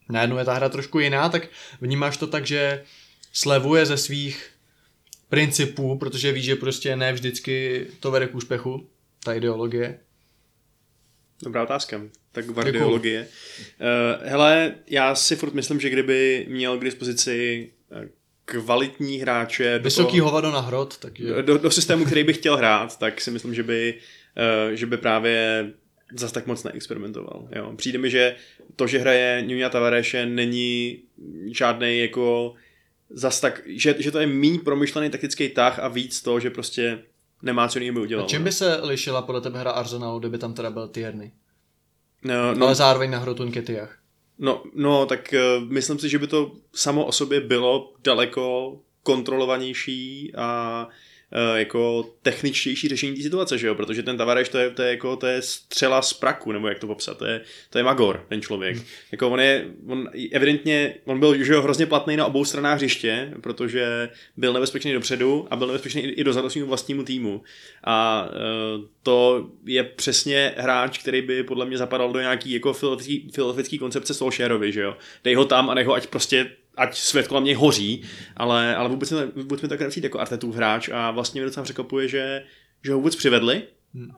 najednou je ta hra trošku jiná, tak vnímáš to tak, že slevuje ze svých principů, protože ví, že prostě ne vždycky to vede k úspěchu, ta ideologie. Dobrá otázka. Tak guardiologie. Uh, hele, já si furt myslím, že kdyby měl k dispozici eh, kvalitní hráče do, Vysoký toho, hovado na hrot, takže... do, do systému, který by chtěl hrát, tak si myslím, že by, uh, že by právě zas tak moc neexperimentoval. Jo. Přijde mi, že to, že hraje Nunia Tavareše, není žádný jako zas tak, že, že to je méně promyšlený taktický tah a víc to, že prostě nemá co jiného by A čím no. by se lišila podle tebe hra Arsenalu, kdyby tam teda byl Tierney? No, No. Ale zároveň na hrotu Nketiach. No, no, tak uh, myslím si, že by to samo o sobě bylo daleko kontrolovanější a uh, jako techničtější řešení té situace, že jo? Protože ten Tavareš to je, to je jako to je střela z praku, nebo jak to popsat, to je, to je magor, ten člověk. Jako on je, on evidentně, on byl že jo, hrozně platný na obou stranách hřiště, protože byl nebezpečný dopředu a byl nebezpečný i dozadu svým vlastnímu týmu. A uh, to je přesně hráč, který by podle mě zapadal do nějaký jako filozofický, filozofický koncepce Solskjaerovi, že jo. Dej ho tam a nech ho ať prostě ať svět kolem něj hoří, ale, ale vůbec, mi, vůbec mi tak nepřijde jako Artetův hráč a vlastně mě docela překvapuje, že, že ho vůbec přivedli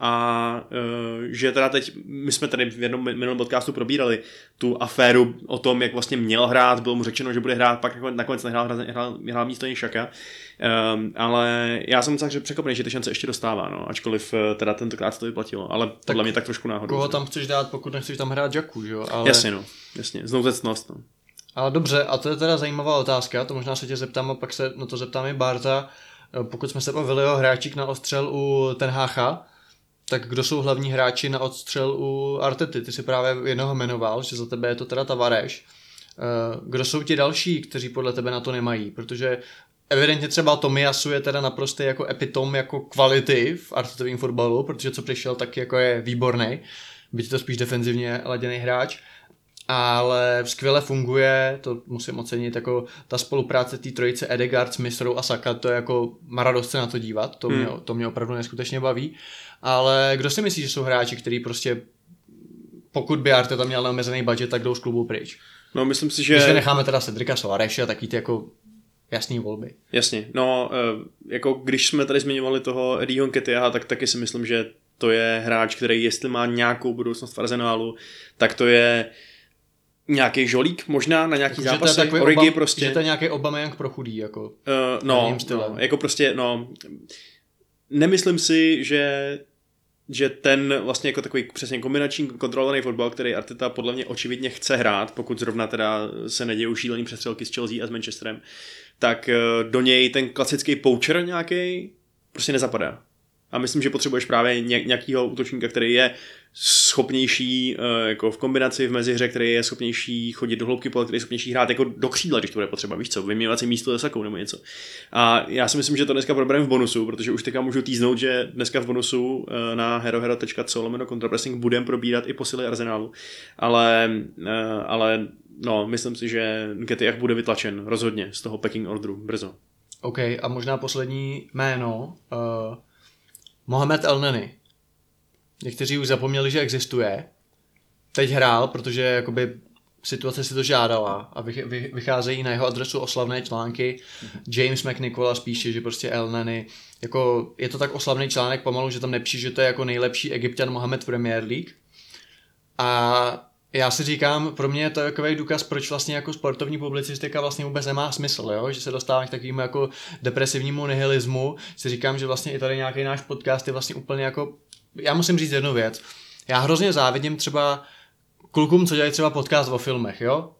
a uh, že teda teď, my jsme tady v jednom minulém podcastu probírali tu aféru o tom, jak vlastně měl hrát, bylo mu řečeno, že bude hrát, pak nakonec- nehrál, hrál, hrál, hrál místo Šaka, um, ale já jsem docela překvapený, že ty šance ještě dostává, no, ačkoliv eh, teda tentokrát se to vyplatilo, ale podle mě tak trošku náhodou. Koho tam chceš dát, pokud nechceš tam hrát Jacku, že jo? Ale, Jasně, no, jasně, znouzectnost, no. Ale dobře, a to je teda zajímavá otázka, to možná se tě zeptám a pak se na to zeptám i Barta. Eh, Pokud jsme se bavili o hráčích na odstřel u Ten Hácha, tak kdo jsou hlavní hráči na odstřel u Artety? Ty si právě jednoho jmenoval, že za tebe je to teda Tavareš. Eh, Kdo jsou ti další, kteří podle tebe na to nemají? Protože evidentně třeba Tomiasu je teda naprosto jako epitom jako kvality v artetovém fotbalu, protože co přišel, tak jako je výborný. Byť to spíš defenzivně laděný hráč ale skvěle funguje, to musím ocenit, jako ta spolupráce té trojice Edegard, Smithrow a Saka, to je jako maradost se na to dívat, to, mě, to mě opravdu neskutečně baví, ale kdo si myslí, že jsou hráči, kteří prostě pokud by Arteta měl neomezený budget, tak jdou z klubu pryč. No, myslím si, Že... Když necháme teda Cedrika Soareše a taky ty jako jasný volby. Jasně, no, eh, jako když jsme tady zmiňovali toho Eddieho Nketiaha, tak taky si myslím, že to je hráč, který jestli má nějakou budoucnost v Arsenálu, tak to je nějaký žolík možná na nějaký Že to je zápasy, takový Origi Obam, prostě. Že to je nějaký Obama pro chudý, jako. Uh, no, stylem. no, jako prostě, no, nemyslím si, že že ten vlastně jako takový přesně kombinační kontrolovaný fotbal, který Arteta podle mě očividně chce hrát, pokud zrovna teda se nedějí šílený přestřelky s Chelsea a s Manchesterem, tak eh, do něj ten klasický poucher nějaký prostě nezapadá. A myslím, že potřebuješ právě ně- nějakého útočníka, který je schopnější eh, jako v kombinaci v mezihře, který je schopnější chodit do hloubky pole, který je schopnější hrát jako do křídla, když to bude potřeba, víš co, vyměňovat si místo se sakou nebo něco. A já si myslím, že to dneska probereme v bonusu, protože už teďka můžu týznout, že dneska v bonusu eh, na herohero.co lomeno kontrapressing budeme probírat i posily Arsenálu. Ale, eh, ale no, myslím si, že Getiach bude vytlačen rozhodně z toho packing orderu brzo. OK, a možná poslední jméno. Uh, Mohamed El Neni. někteří už zapomněli, že existuje. Teď hrál, protože jakoby situace si to žádala a vych- vy- vycházejí na jeho adresu oslavné články. James McNicola spíše, že prostě El Neny. Jako, je to tak oslavný článek pomalu, že tam nepíše, že to je jako nejlepší egyptian Mohamed v Premier League. A já si říkám, pro mě je to takový důkaz, proč vlastně jako sportovní publicistika vlastně vůbec nemá smysl, jo? že se dostává k takovému jako depresivnímu nihilismu. Si říkám, že vlastně i tady nějaký náš podcast je vlastně úplně jako, já musím říct jednu věc. Já hrozně závidím třeba klukům, co dělají třeba podcast o filmech, jo?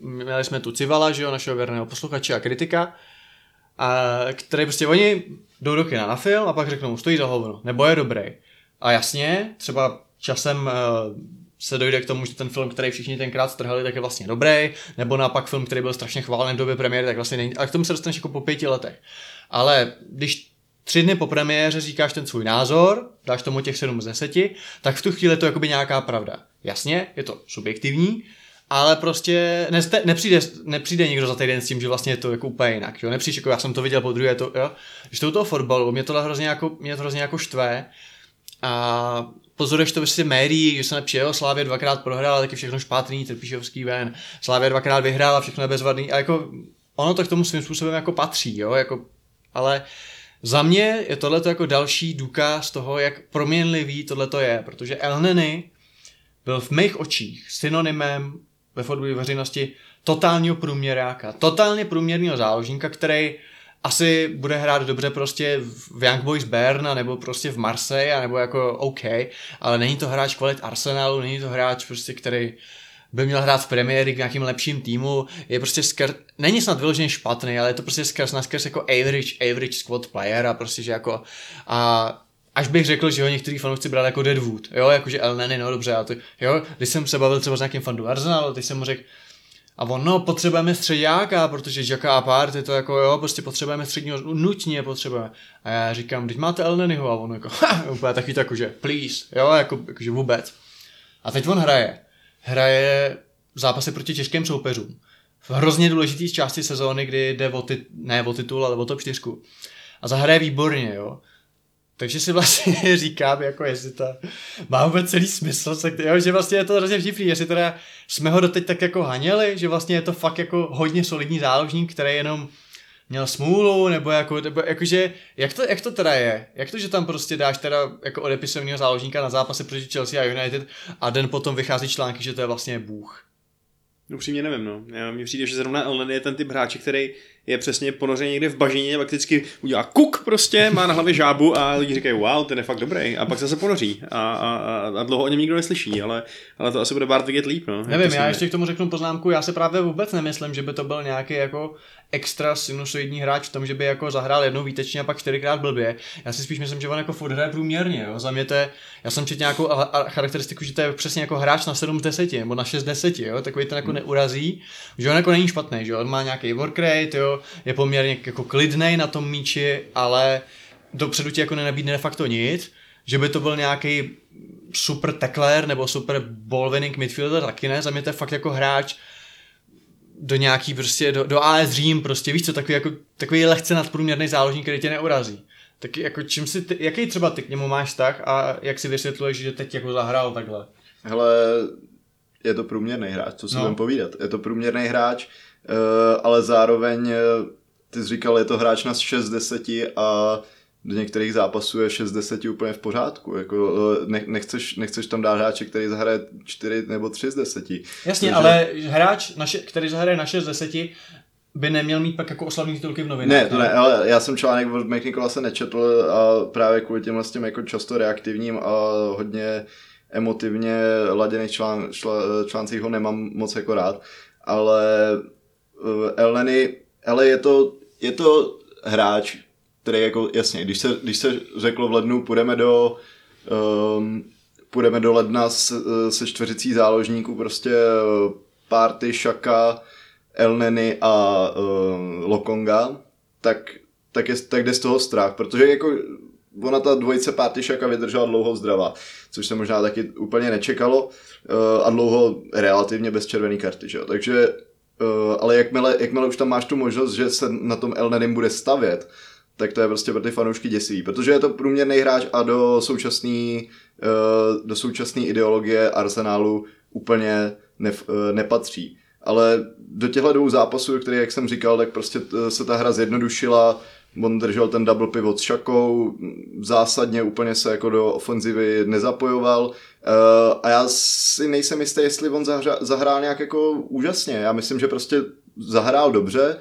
Měli jsme tu Civala, že jo, našeho věrného posluchače a kritika, a který prostě oni jdou do kina na film a pak řeknou, stojí za hovno, nebo je dobrý. A jasně, třeba časem uh, se dojde k tomu, že ten film, který všichni tenkrát strhali, tak je vlastně dobrý, nebo naopak film, který byl strašně chválen v době premiéry, tak vlastně není. A k tomu se dostaneš jako po pěti letech. Ale když tři dny po premiéře říkáš ten svůj názor, dáš tomu těch 7 z 10, tak v tu chvíli je to jakoby nějaká pravda. Jasně, je to subjektivní, ale prostě neste, nepřijde, nepřijde nikdo za týden s tím, že vlastně je to jako úplně jinak. Jo? Nepřijde, jako já jsem to viděl po druhé, to, jo? Když to u toho fotbalu, mě tohle hrozně jako, mě to hrozně jako štve a pozoruješ to prostě médií, že se nepřijel, Slávě dvakrát prohrál, taky všechno špatný, Trpišovský ven, Slávě dvakrát vyhrál a všechno je bezvadný. A jako ono to k tomu svým způsobem jako patří, jo, jako, ale za mě je tohle jako další důkaz toho, jak proměnlivý tohle je, protože El Neny byl v mých očích synonymem ve fotbalové veřejnosti totálního průměráka, totálně průměrného záložníka, který asi bude hrát dobře prostě v Young Boys Bern, nebo prostě v Marseille, nebo jako OK, ale není to hráč kvalit Arsenalu, není to hráč prostě, který by měl hrát v premiéry k nějakým lepším týmu, je prostě skrz, není snad vyloženě špatný, ale je to prostě skrz na skrz jako average, average squad player a prostě, že jako a až bych řekl, že ho některý fanoušci brali jako Deadwood, jo, jakože El Neny, no dobře, a to, jo, když jsem se bavil třeba s nějakým fandu Arsenalu, teď jsem mu řekl, a on, no, potřebujeme středáka, protože Jacka a Part je to jako, jo, prostě potřebujeme středního, nutně potřebujeme. A já říkám, teď máte El Nenyho, a on jako, ha, úplně takový tak, že please, jo, jako, jakože vůbec. A teď on hraje. Hraje zápasy proti těžkým soupeřům. V hrozně důležitý části sezóny, kdy jde o, tit, ne o titul, ale o top 4. A zahraje výborně, jo. Takže si vlastně říkám, jako jestli to má vůbec celý smysl, se, jo, že vlastně je to hrozně vtipný, jestli teda jsme ho doteď tak jako haněli, že vlastně je to fakt jako hodně solidní záložník, který jenom měl smůlu, nebo jako, nebo jakože, jak to, jak to teda je? Jak to, že tam prostě dáš teda jako odepisovního záložníka na zápasy proti Chelsea a United a den potom vychází články, že to je vlastně bůh. Upřímně nevím, no. Já, mně přijde, že zrovna Elneny je ten typ hráče, který je přesně ponořený někde v bažině, fakticky udělá kuk prostě, má na hlavě žábu a lidi říkají, wow, ten je fakt dobrý. A pak se ponoří a, a, a, a dlouho o něm nikdo neslyší, ale, ale to asi bude Bart vidět líp, no. Nevím, já ještě k tomu řeknu poznámku, já se právě vůbec nemyslím, že by to byl nějaký jako extra sinusoidní hráč v tom, že by jako zahrál jednou výtečně a pak čtyřikrát blbě. Já si spíš myslím, že on jako furt hraje průměrně, jo. Za mě to je, já jsem četl nějakou a- a- charakteristiku, že to je přesně jako hráč na 7 z 10, nebo na 6 z 10, jo. Takový ten jako neurazí, že on jako není špatný, že. On má nějaký work rate, jo, je poměrně jako klidnej na tom míči, ale dopředu ti jako nenabídne de facto nic, že by to byl nějaký super tackler nebo super ball winning midfielder, taky ne, za mě to je fakt jako hráč do nějaký prostě, do, do AS Řím prostě, víš co, takový, jako, takový lehce nadprůměrný záložník, který tě neurazí. Tak jako čím si, ty, jaký třeba ty k němu máš tak a jak si vysvětluješ, že teď jako zahrál takhle? Hele, je to průměrný hráč, co si No. povídat. Je to průměrný hráč, eh, ale zároveň, eh, ty jsi říkal, je to hráč na 6 z 10 a do některých zápasů je 6 z 10 úplně v pořádku. Jako, eh, ne, nechceš, nechceš tam dát hráče, který zahraje 4 nebo 3 z 10. Jasně, Takže- ale hráč, naše, který zahraje na 6 z 10, by neměl mít pak jako oslavní titulky v novinách. Ne, to ne, ale já jsem článek od McNicholase nečetl a právě kvůli těmhle s těm jako často reaktivním a hodně emotivně laděných člán, čl, článcích ho nemám moc jako rád, ale uh, Elneny, ale je to, je to hráč, který jako, jasně, když se, když se řeklo v lednu, půjdeme do um, půjdeme do ledna se, se čtveřicí záložníků, prostě uh, Party, Šaka, Elneny a uh, Lokonga, tak, tak, je, tak jde z toho strach, protože jako ona ta dvojice Party Šaka vydržela dlouho zdravá, což se možná taky úplně nečekalo uh, a dlouho relativně bez červené karty, že jo? takže uh, ale jakmile, jakmile už tam máš tu možnost, že se na tom Elnenym bude stavět, tak to je prostě pro ty fanoušky děsivý, protože je to průměrný hráč a do současný, eh, do současné ideologie Arsenálu úplně ne, nepatří. Ale do těchto dvou zápasů, které, jak jsem říkal, tak prostě eh, se ta hra zjednodušila, on držel ten double pivot s Šakou, zásadně úplně se jako do ofenzivy nezapojoval eh, a já si nejsem jistý, jestli on zahra, zahrál nějak jako úžasně. Já myslím, že prostě zahrál dobře,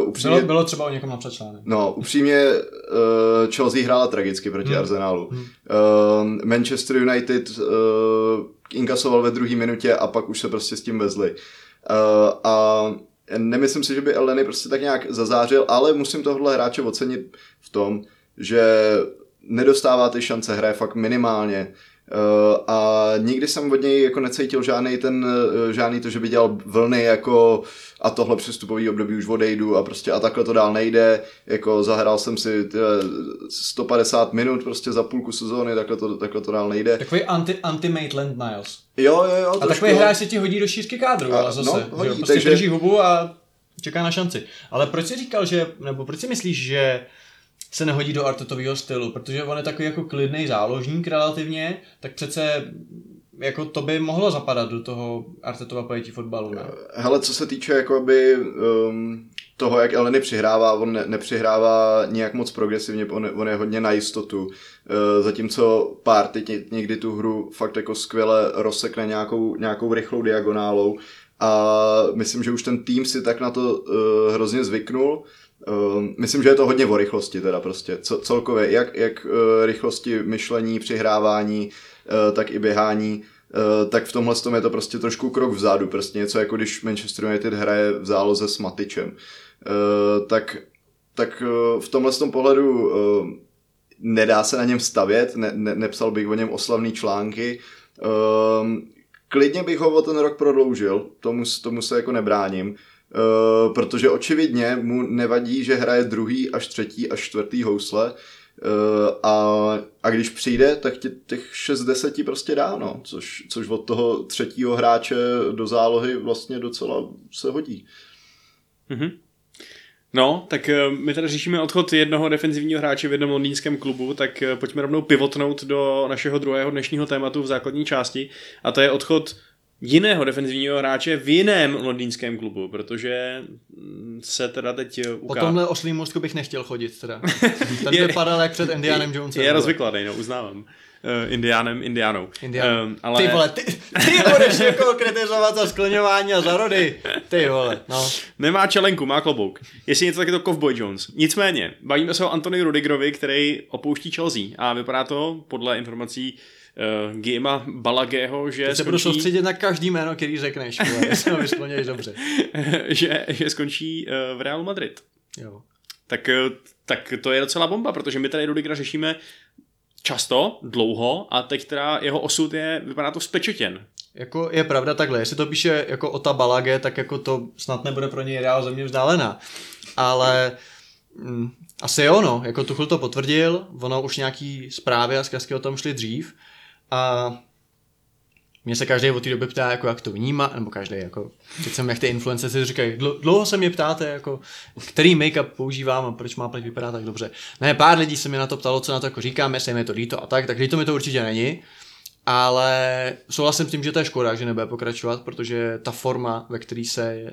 Uh, upřímně, bylo, bylo třeba o někom napsat článek. No, upřímně uh, Chelsea hrála tragicky proti hmm. Arsenalu. Hmm. Uh, Manchester United uh, inkasoval ve druhé minutě a pak už se prostě s tím vezli. Uh, a nemyslím si, že by Eleny prostě tak nějak zazářil, ale musím tohle hráče ocenit v tom, že nedostává ty šance, hraje fakt minimálně. Uh, a nikdy jsem od něj jako necítil žádný ten, uh, žádný to, že by dělal vlny jako a tohle přestupový období už odejdu a prostě a takhle to dál nejde, jako zahrál jsem si tě, 150 minut prostě za půlku sezóny, takhle to, takhle to dál nejde. Takový anti, anti Maitland Niles. Jo, jo, jo. A takový hráč se ti hodí do šířky kádru, A, ale zase, no, hodí, že jo, prostě takže- drží hubu a čeká na šanci. Ale proč jsi říkal, že, nebo proč si myslíš, že se nehodí do Artetového stylu, protože on je takový jako klidný záložník relativně, tak přece jako to by mohlo zapadat do toho Artetova pojetí fotbalu, ne? Hele, co se týče jakoby um, toho, jak Eleny přihrává, on ne, nepřihrává nějak moc progresivně, on, on je hodně na jistotu. Uh, zatímco Party ně- někdy tu hru fakt jako skvěle rozsekne nějakou, nějakou rychlou diagonálou a myslím, že už ten tým si tak na to uh, hrozně zvyknul. Uh, myslím, že je to hodně o rychlosti teda prostě, co, celkově, jak, jak uh, rychlosti myšlení, přihrávání, uh, tak i běhání, Uh, tak v tomhle tom je to prostě trošku krok vzadu, prostě něco jako když Manchester United hraje v záloze s Matičem. Tak tak v tomhle tom pohledu nedá se na něm stavět, ne, ne, nepsal bych o něm oslavný články. Uh, klidně bych ho o ten rok prodloužil, tomu, tomu se jako nebráním. Uh, protože očividně mu nevadí, že hraje druhý až třetí až čtvrtý housle, Uh, a, a když přijde, tak tě těch 6 deseti prostě dá, no, což, což od toho třetího hráče do zálohy vlastně docela se hodí. Mhm. No, tak eh, my tady řešíme odchod jednoho defenzivního hráče v jednom londýnském klubu, tak eh, pojďme rovnou pivotnout do našeho druhého dnešního tématu v základní části a to je odchod jiného defenzivního hráče v jiném londýnském klubu, protože mm, se teda teď eh, Po ukáže. tomhle oslým můstku bych nechtěl chodit teda. Ten Je- vypadal jak před Indianem Jonesem. Je vole. rozvykladej, no, uznávám. Uh, indiánem, indiánou. Indian. Um, ale... Ty vole, ty, ty budeš někoho kritizovat za skloňování a za rody. Ty vole, no. Nemá čelenku, má klobouk. Jestli něco, tak je to Cowboy Jones. Nicméně, bavíme se o Antony Rudigerovi, který opouští Chelsea a vypadá to podle informací uh, Gima Balagého, že Teď se budu soustředit na každý jméno, který řekneš, vole, jestli ho vysloněš dobře. že, že skončí uh, v Real Madrid. Jo. Tak, eh, tak to je docela bomba, protože my tady Rudigera řešíme často, dlouho a teď teda jeho osud je, vypadá to spečetěn. Jako je pravda takhle, jestli to píše jako o ta balage, tak jako to snad nebude pro něj reál země vzdálená. Ale mm, asi jo, no, jako Tuchl to potvrdil, ono už nějaký zprávy a zkazky o tom šly dřív a mě se každý od té doby ptá, jako jak to vnímá, nebo každý, jako, jsem jak ty influenceři říkají, "Dl- dlouho se mě ptáte, jako, který make-up používám a proč má pleť vypadá tak dobře. Ne, pár lidí se mi na to ptalo, co na to jako říkám, jestli je mi to líto a tak, tak líto mi to určitě není, ale souhlasím s tím, že to je škoda, že nebude pokračovat, protože ta forma, ve které se eh,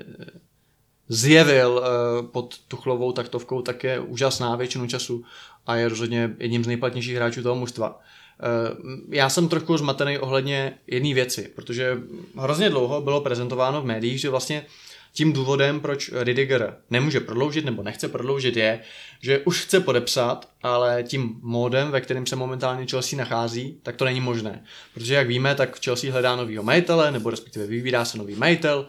zjevil eh, pod Tuchlovou taktovkou, tak je úžasná většinu času a je rozhodně jedním z nejplatnějších hráčů toho mužstva. Eh, Já jsem trošku zmatený ohledně jedné věci, protože hrozně dlouho bylo prezentováno v médiích, že vlastně tím důvodem, proč Ridiger nemůže prodloužit nebo nechce prodloužit, je, že už chce podepsat, ale tím módem, ve kterém se momentálně Chelsea nachází, tak to není možné. Protože jak víme, tak Chelsea hledá novýho majitele, nebo respektive vybírá se nový majitel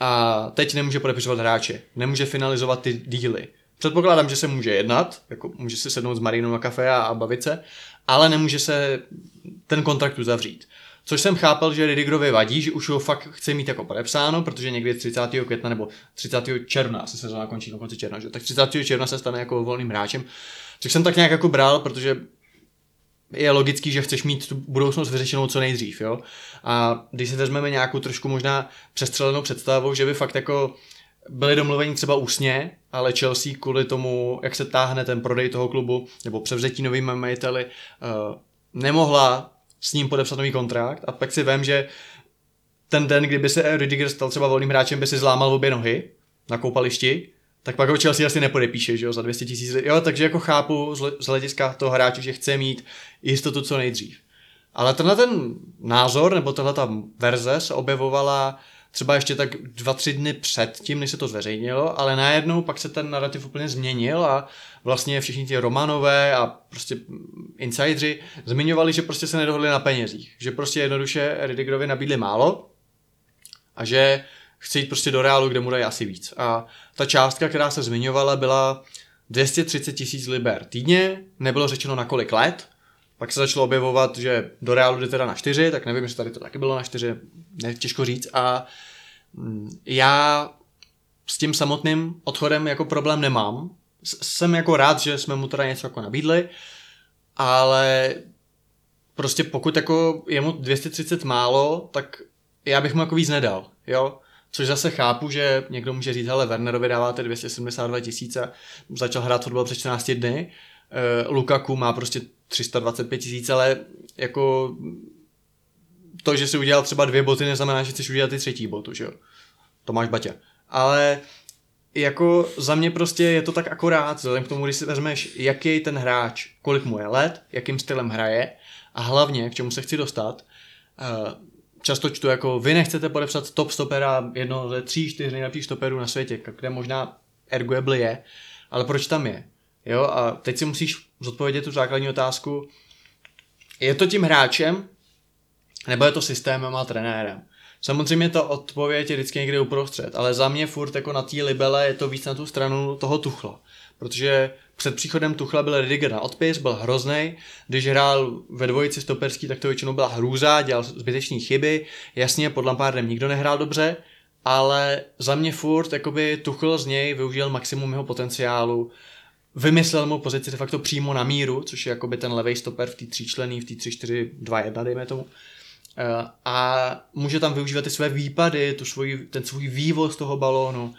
a teď nemůže podepisovat hráče, nemůže finalizovat ty díly. Předpokládám, že se může jednat, jako může si sednout s Marinou na kafe a bavit se, ale nemůže se ten kontrakt uzavřít. Což jsem chápal, že Ridigerovi vadí, že už ho fakt chce mít jako podepsáno, protože někdy 30. května nebo 30. června se sezóna končí na konci června, že? tak 30. června se stane jako volným hráčem. Což jsem tak nějak jako bral, protože je logický, že chceš mít tu budoucnost vyřešenou co nejdřív, jo. A když si vezmeme nějakou trošku možná přestřelenou představu, že by fakt jako byli domluveni třeba ústně, ale Chelsea kvůli tomu, jak se táhne ten prodej toho klubu, nebo převzetí novými majiteli, uh, nemohla s ním podepsat nový kontrakt a pak si vím, že ten den, kdyby se Rudiger stal třeba volným hráčem, by si zlámal obě nohy na koupališti, tak pak ho Chelsea asi nepodepíše, že jo, za 200 tisíc. Jo, takže jako chápu z hlediska toho hráče, že chce mít jistotu co nejdřív. Ale tenhle ten názor, nebo tahle ta verze se objevovala třeba ještě tak dva, tři dny před tím, než se to zveřejnilo, ale najednou pak se ten narrativ úplně změnil a vlastně všichni ti Romanové a prostě insidři zmiňovali, že prostě se nedohodli na penězích. Že prostě jednoduše Ridigerovi nabídli málo a že chce jít prostě do reálu, kde mu dají asi víc. A ta částka, která se zmiňovala, byla 230 tisíc liber týdně, nebylo řečeno na kolik let, pak se začalo objevovat, že do reálu jde teda na čtyři, tak nevím, jestli tady to taky bylo na čtyři, ne, těžko říct. A mm, já s tím samotným odchodem jako problém nemám. Jsem jako rád, že jsme mu teda něco jako nabídli, ale prostě pokud jako je mu 230 málo, tak já bych mu jako víc nedal, jo. Což zase chápu, že někdo může říct, hele, Wernerovi dáváte 272 tisíce, začal hrát fotbal před 14 dny, uh, Lukaku má prostě 325 tisíc, ale jako to, že si udělal třeba dvě boty, neznamená, že chceš udělat ty třetí botu, že jo. To máš Baťa. Ale jako za mě prostě je to tak akorát, vzhledem k tomu, když si vezmeš, jaký ten hráč, kolik mu je let, jakým stylem hraje a hlavně, k čemu se chci dostat, uh, často čtu jako, vy nechcete podepsat top stopera, jedno ze tří, čtyř nejlepších stoperů na světě, kde možná arguably je, ale proč tam je? Jo, a teď si musíš zodpovědět tu základní otázku, je to tím hráčem, nebo je to systémem a trenérem? Samozřejmě to odpověď je vždycky někde uprostřed, ale za mě furt jako na té libele je to víc na tu stranu toho Tuchla. Protože před příchodem Tuchla byl Ridiger na odpis, byl hrozný. Když hrál ve dvojici stoperský, tak to většinou byla hrůza, dělal zbytečné chyby. Jasně, pod Lampardem nikdo nehrál dobře, ale za mě furt jakoby Tuchl z něj využil maximum jeho potenciálu vymyslel mu pozici de facto přímo na míru, což je jakoby ten levý stoper v té tříčlený, v té 3-4-2-1, dejme tomu. Eh, a může tam využívat ty své výpady, tu svůj, ten svůj vývoz toho balónu,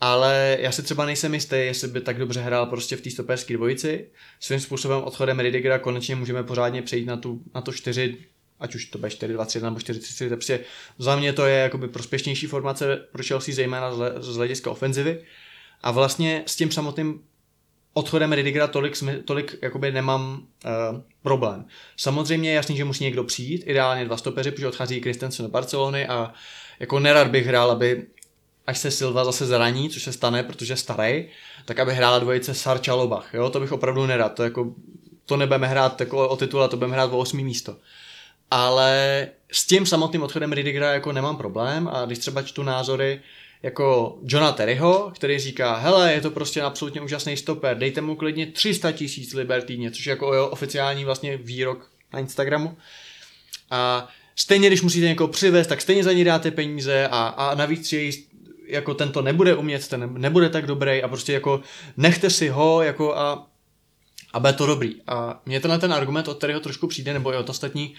ale já si třeba nejsem jistý, jestli by tak dobře hrál prostě v té stoperské dvojici. Svým způsobem odchodem Ridigera konečně můžeme pořádně přejít na, tu, na to 4, ať už to bude 4, 2, 3 nebo 4, 3, 4, prostě za mě to je jakoby prospěšnější formace pro Chelsea, zejména z hlediska ofenzivy. A vlastně s tím samotným odchodem Ridigera tolik, tolik jakoby nemám uh, problém. Samozřejmě je jasný, že musí někdo přijít, ideálně dva stopeři, protože odchází Christensen do Barcelony a jako nerad bych hrál, aby až se Silva zase zraní, což se stane, protože je starý, tak aby hrála dvojice Sarča Lobach, jo, to bych opravdu nerad, to jako, to nebudeme hrát jako o titul, a to budeme hrát o osmý místo. Ale s tím samotným odchodem Ridigera jako nemám problém a když třeba čtu názory, jako Johna Terryho, který říká, hele, je to prostě absolutně úžasný stoper, dejte mu klidně 300 tisíc liber týdně, což je jako jeho oficiální vlastně výrok na Instagramu. A stejně, když musíte někoho přivést, tak stejně za ní dáte peníze a, a navíc je jako tento nebude umět, ten nebude tak dobrý a prostě jako nechte si ho jako a, a bude to dobrý. A mě tenhle ten argument od kterého trošku přijde, nebo i od ostatní,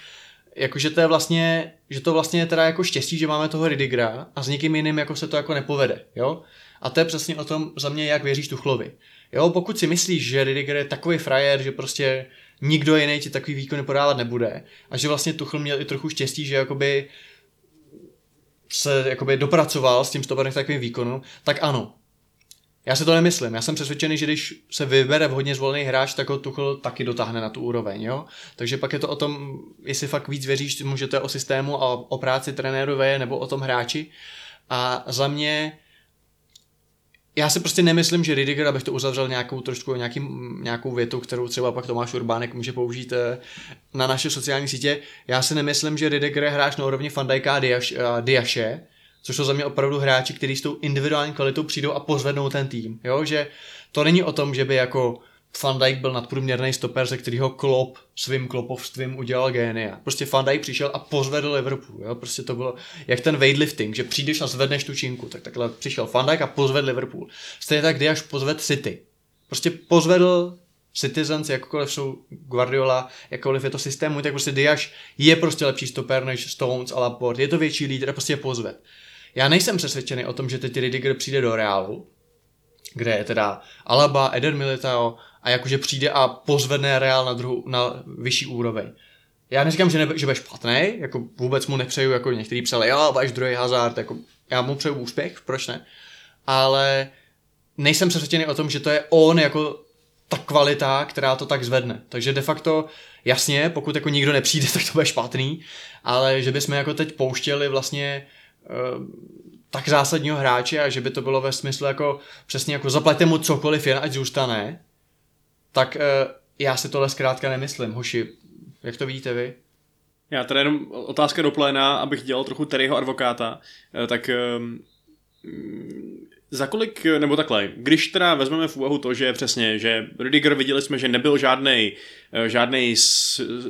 jakože to je vlastně, že to vlastně je teda jako štěstí, že máme toho Ridigra a s někým jiným jako se to jako nepovede, jo? A to je přesně o tom za mě, jak věříš Tuchlovi. Jo, pokud si myslíš, že Ridiger je takový frajer, že prostě nikdo jiný ti takový výkony podávat nebude a že vlastně Tuchl měl i trochu štěstí, že jakoby se jakoby dopracoval s tím stoperem takovým výkonu, tak ano, já si to nemyslím. Já jsem přesvědčený, že když se vybere vhodně zvolený hráč, tak ho Tuchl taky dotáhne na tu úroveň. Jo? Takže pak je to o tom, jestli fakt víc věříš, můžete o systému a o práci trenérové nebo o tom hráči. A za mě já si prostě nemyslím, že Ridiger, abych to uzavřel nějakou trošku nějaký, nějakou větu, kterou třeba pak Tomáš Urbánek může použít eh, na naše sociální sítě. Já si nemyslím, že Ridiger je hráč na úrovni Fandajka a Diaše, což jsou za mě opravdu hráči, kteří s tou individuální kvalitou přijdou a pozvednou ten tým. Jo? Že to není o tom, že by jako Van Dijk byl nadprůměrný stoper, ze kterého Klopp svým klopovstvím udělal génia. Prostě Van Dijk přišel a pozvedl Liverpool. Jo? Prostě to bylo jak ten weightlifting, že přijdeš a zvedneš tu činku. Tak takhle přišel Van Dijk a pozvedl Liverpool. Stejně tak, až pozved City. Prostě pozvedl Citizens, jakkoliv jsou Guardiola, jakkoliv je to systému, tak prostě Diaz je prostě lepší stoper než Stones a Laporte. Je to větší lídr, prostě je pozved. Já nejsem přesvědčený o tom, že teď Ridiger přijde do Reálu, kde je teda Alaba, Eden Militao a jakože přijde a pozvedne Real na, druhou, na vyšší úroveň. Já neříkám, že, ne, že bude špatný, jako vůbec mu nepřeju, jako některý psali, jo, budeš druhý hazard, jako já mu přeju úspěch, proč ne? Ale nejsem přesvědčený o tom, že to je on jako ta kvalita, která to tak zvedne. Takže de facto, jasně, pokud jako nikdo nepřijde, tak to bude špatný, ale že bychom jako teď pouštěli vlastně tak zásadního hráče a že by to bylo ve smyslu jako přesně jako zaplaťte mu cokoliv jen, ať zůstane, tak uh, já si tohle zkrátka nemyslím. Hoši, jak to vidíte vy? Já tady jenom otázka do pléna, abych dělal trochu Terryho advokáta, eh, tak ehm, za kolik, nebo takhle, když teda vezmeme v úvahu to, že přesně, že Rudiger viděli jsme, že nebyl žádnej, eh, žádnej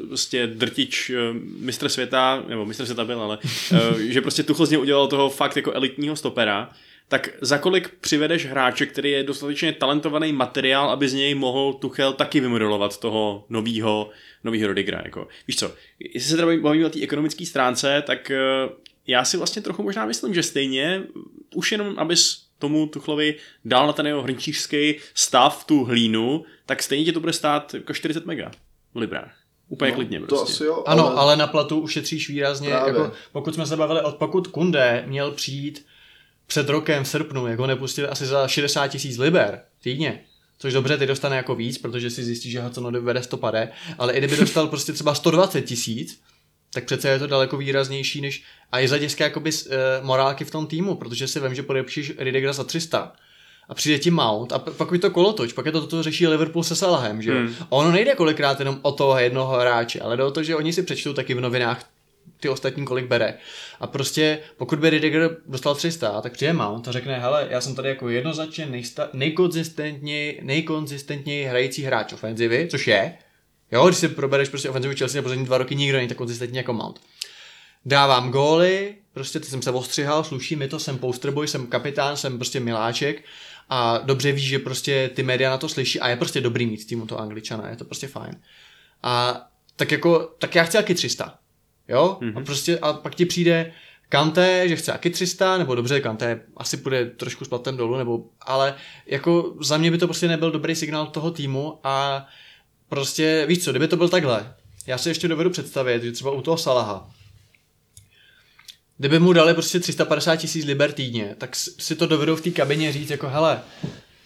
prostě drtič eh, mistr světa, nebo mistr světa byl, ale že prostě Tuchl z něj udělal toho fakt jako elitního stopera, tak za kolik přivedeš hráče, který je dostatečně talentovaný materiál, aby z něj mohl Tuchel taky vymodelovat toho novýho, novýho Rudigera, jako. Víš co, jestli se teda bavíme o té ekonomické stránce, tak já si vlastně trochu možná myslím, že stejně už jenom, abys tomu Tuchlovi dal na ten jeho hrnčířský stav tu hlínu, tak stejně ti to bude stát jako 40 mega v librách. Úplně no, klidně prostě. To asi jo, ale... Ano, ale na platu ušetříš výrazně, jako, pokud jsme se bavili, od pokud Kunde měl přijít před rokem v srpnu, jako nepustili asi za 60 tisíc liber týdně, což dobře, ty dostane jako víc, protože si zjistí, že Hudson vede stopade, ale i kdyby dostal prostě třeba 120 tisíc, tak přece je to daleko výraznější než a je z hlediska jakoby uh, morálky v tom týmu, protože si vím, že podepíšeš Ridigera za 300 a přijde ti Mount a pak je to kolotoč, pak je to to řeší Liverpool se Salahem, že hmm. ono nejde kolikrát jenom o toho jednoho hráče, ale jde o to, že oni si přečtou taky v novinách ty ostatní kolik bere. A prostě, pokud by Ridiger dostal 300, tak přijde Mount a řekne, hele, já jsem tady jako jednoznačně nejsta- nejkonzistentněji, nejkonzistentněji hrající hráč ofenzivy, což je, Jo, když si probereš prostě ofenzivu Chelsea na poslední dva roky, nikdo není tak konzistentní jako Mount. Dávám góly, prostě ty jsem se ostřihal, sluší mi to, jsem posterboy, jsem kapitán, jsem prostě miláček a dobře víš, že prostě ty média na to slyší a je prostě dobrý mít týmu to angličana, je to prostě fajn. A tak jako, tak já chci taky 300. Jo? Mm-hmm. A prostě, a pak ti přijde Kante, že chce taky 300, nebo dobře, Kante asi půjde trošku s platem dolů, nebo, ale jako za mě by to prostě nebyl dobrý signál toho týmu a prostě, víš co, kdyby to byl takhle, já si ještě dovedu představit, že třeba u toho Salaha, kdyby mu dali prostě 350 tisíc liber týdně, tak si to dovedou v té kabině říct jako hele,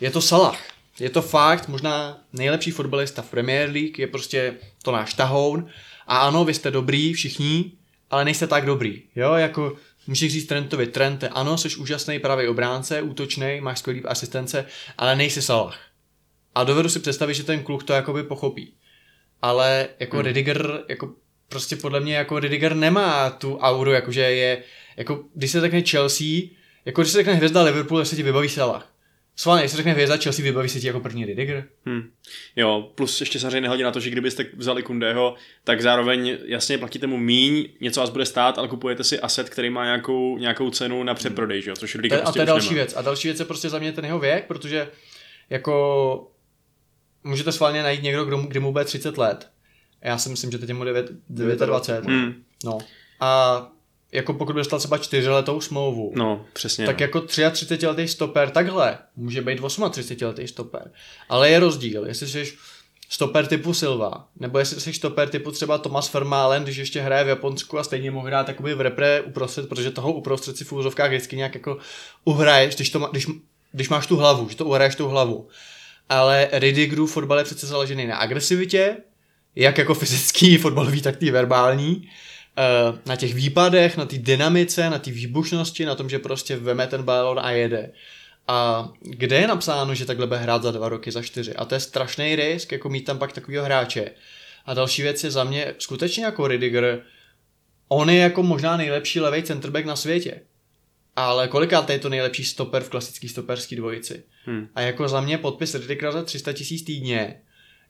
je to Salah, je to fakt možná nejlepší fotbalista v Premier League, je prostě to náš tahoun. A ano, vy jste dobrý všichni, ale nejste tak dobrý, jo, jako Můžeš říct Trentovi, Trente, ano, jsi úžasný pravý obránce, útočný, máš skvělý asistence, ale nejsi Salah. A dovedu si představit, že ten kluk to jakoby pochopí. Ale jako hmm. Ridiger, jako prostě podle mě jako Ridiger nemá tu auru, jakože je, jako když se řekne Chelsea, jako když se řekne hvězda Liverpool, tak se ti vybaví Salah. Když se řekne hvězda Chelsea, vybaví se ti jako první Ridiger. Hmm. Jo, plus ještě samozřejmě nehledě na to, že kdybyste vzali Kundého, tak zároveň jasně platíte mu míň, něco vás bude stát, ale kupujete si asset, který má nějakou, nějakou cenu na přeprodej, že jo? což Ridiger prostě A to je prostě další nemá. věc. A další věc je prostě za mě ten jeho věk, protože jako můžete schválně najít někdo, kdo, kdy mu bude 30 let. Já si myslím, že teď je mu 9, 29. Hmm. No. A jako pokud by dostal třeba 4 letou smlouvu, no, přesně, tak no. jako 33 letý stoper takhle může být 38 letý stoper. Ale je rozdíl, jestli jsi stoper typu Silva, nebo jestli jsi stoper typu třeba Thomas Vermaelen, když ještě hraje v Japonsku a stejně mohl hrát v repre uprostřed, protože toho uprostřed si v úzovkách vždycky nějak jako uhraješ, když, to má, když, když máš tu hlavu, že to uhraješ tu hlavu ale Ridigerův fotbal je přece založený na agresivitě, jak jako fyzický fotbalový, tak tý verbální, eh, na těch výpadech, na té dynamice, na té výbušnosti, na tom, že prostě veme ten balon a jede. A kde je napsáno, že takhle bude hrát za dva roky, za čtyři? A to je strašný risk, jako mít tam pak takového hráče. A další věc je za mě skutečně jako Ridiger, on je jako možná nejlepší levý centerback na světě ale kolikrát je to nejlepší stoper v klasický stoperský dvojici. Hmm. A jako za mě podpis Ridikra za 300 tisíc týdně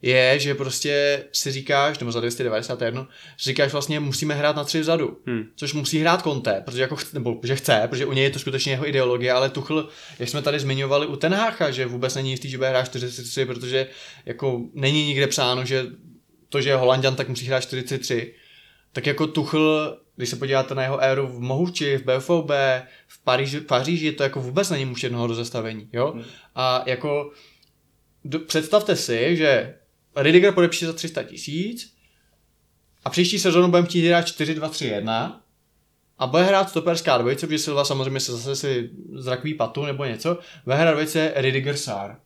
je, že prostě si říkáš, nebo za 291, říkáš vlastně musíme hrát na tři vzadu, hmm. což musí hrát Conte, protože jako, nebo že chce, protože u něj je to skutečně jeho ideologie, ale Tuchl, jak jsme tady zmiňovali u Tenhácha, že vůbec není jistý, že bude hrát 43, protože jako není nikde psáno, že to, že je Holandian, tak musí hrát 43, tak jako Tuchl když se podíváte na jeho éru v Mohuči, v BFOB, v Paříži, v Paříži to jako vůbec není muž jednoho do zastavení, jo? Hmm. A jako do, představte si, že Ridiger podepíše za 300 tisíc a příští sezónu budeme chtít hrát 4-2-3-1 a bude hrát stoperská dvojice, protože Silva samozřejmě se zase si zrakví patu nebo něco, bude hrát dvojice Ridiger Sar.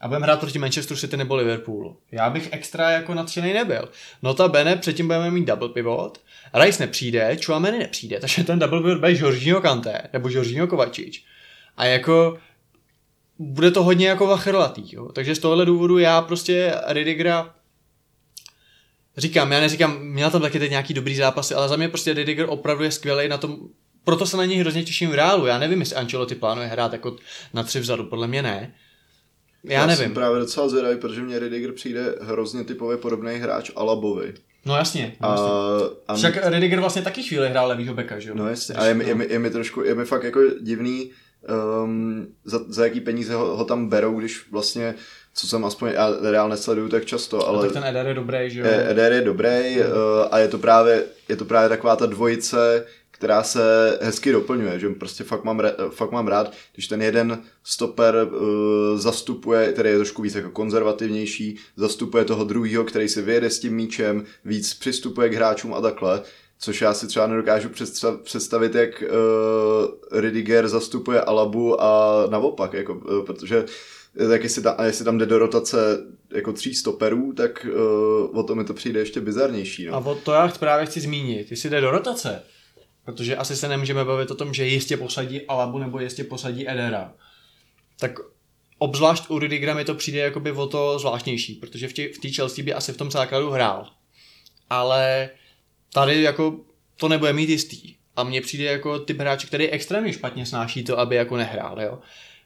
A budeme hrát proti Manchesteru City nebo Liverpoolu. Já bych extra jako nadšený nebyl. Notabene, předtím budeme mít double pivot, Rice nepřijde, Chouameni nepřijde, takže ten double pivot bude Jorginho Kanté nebo Jorginho Kovačič. A jako bude to hodně jako vachrlatý, jo. Takže z tohohle důvodu já prostě Ridigera říkám, já neříkám, měl tam taky teď nějaký dobrý zápasy, ale za mě prostě Ridiger opravdu je skvělý na tom, proto se na něj hrozně těším v reálu. Já nevím, jestli Ancelotti plánuje hrát jako na tři vzadu, podle mě ne. Já, nevím. jsem právě docela zvědavý, protože mě Ridiger přijde hrozně typově podobný hráč Alabovi. No jasně. No A, jasně. a Však Ridiger vlastně taky chvíli hrál levýho beka, že jo? No jasně, a je, mi- je, mi, je mi trošku, je mi fakt jako divný, um, za, za jaký peníze ho, ho tam berou, když vlastně, co jsem aspoň, já reálně sleduju tak často, Ale... ale Tak ten Eder je dobrý, že jo? E- Eder je dobrý uh, a je to, právě, je to právě taková ta dvojice, která se hezky doplňuje, že prostě fakt mám, fakt mám rád, když ten jeden stoper uh, zastupuje, který je trošku víc jako konzervativnější, zastupuje toho druhého, který si vyjede s tím míčem, víc přistupuje k hráčům a takhle, což já si třeba nedokážu představ- představit, jak uh, Ridiger zastupuje Alabu a naopak, jako, uh, protože tak jestli tam, jestli tam jde do rotace jako tří stoperů, tak uh, o tom mi to přijde ještě bizarnější. No. A to já právě chci zmínit, jestli jde do rotace, protože asi se nemůžeme bavit o tom, že jistě posadí Alabu nebo jistě posadí Edera. Tak obzvlášť u Rudigera mi to přijde jakoby o to zvláštnější, protože v té v Chelsea by asi v tom základu hrál. Ale tady jako to nebude mít jistý. A mně přijde jako typ hráče, který extrémně špatně snáší to, aby jako nehrál, jo.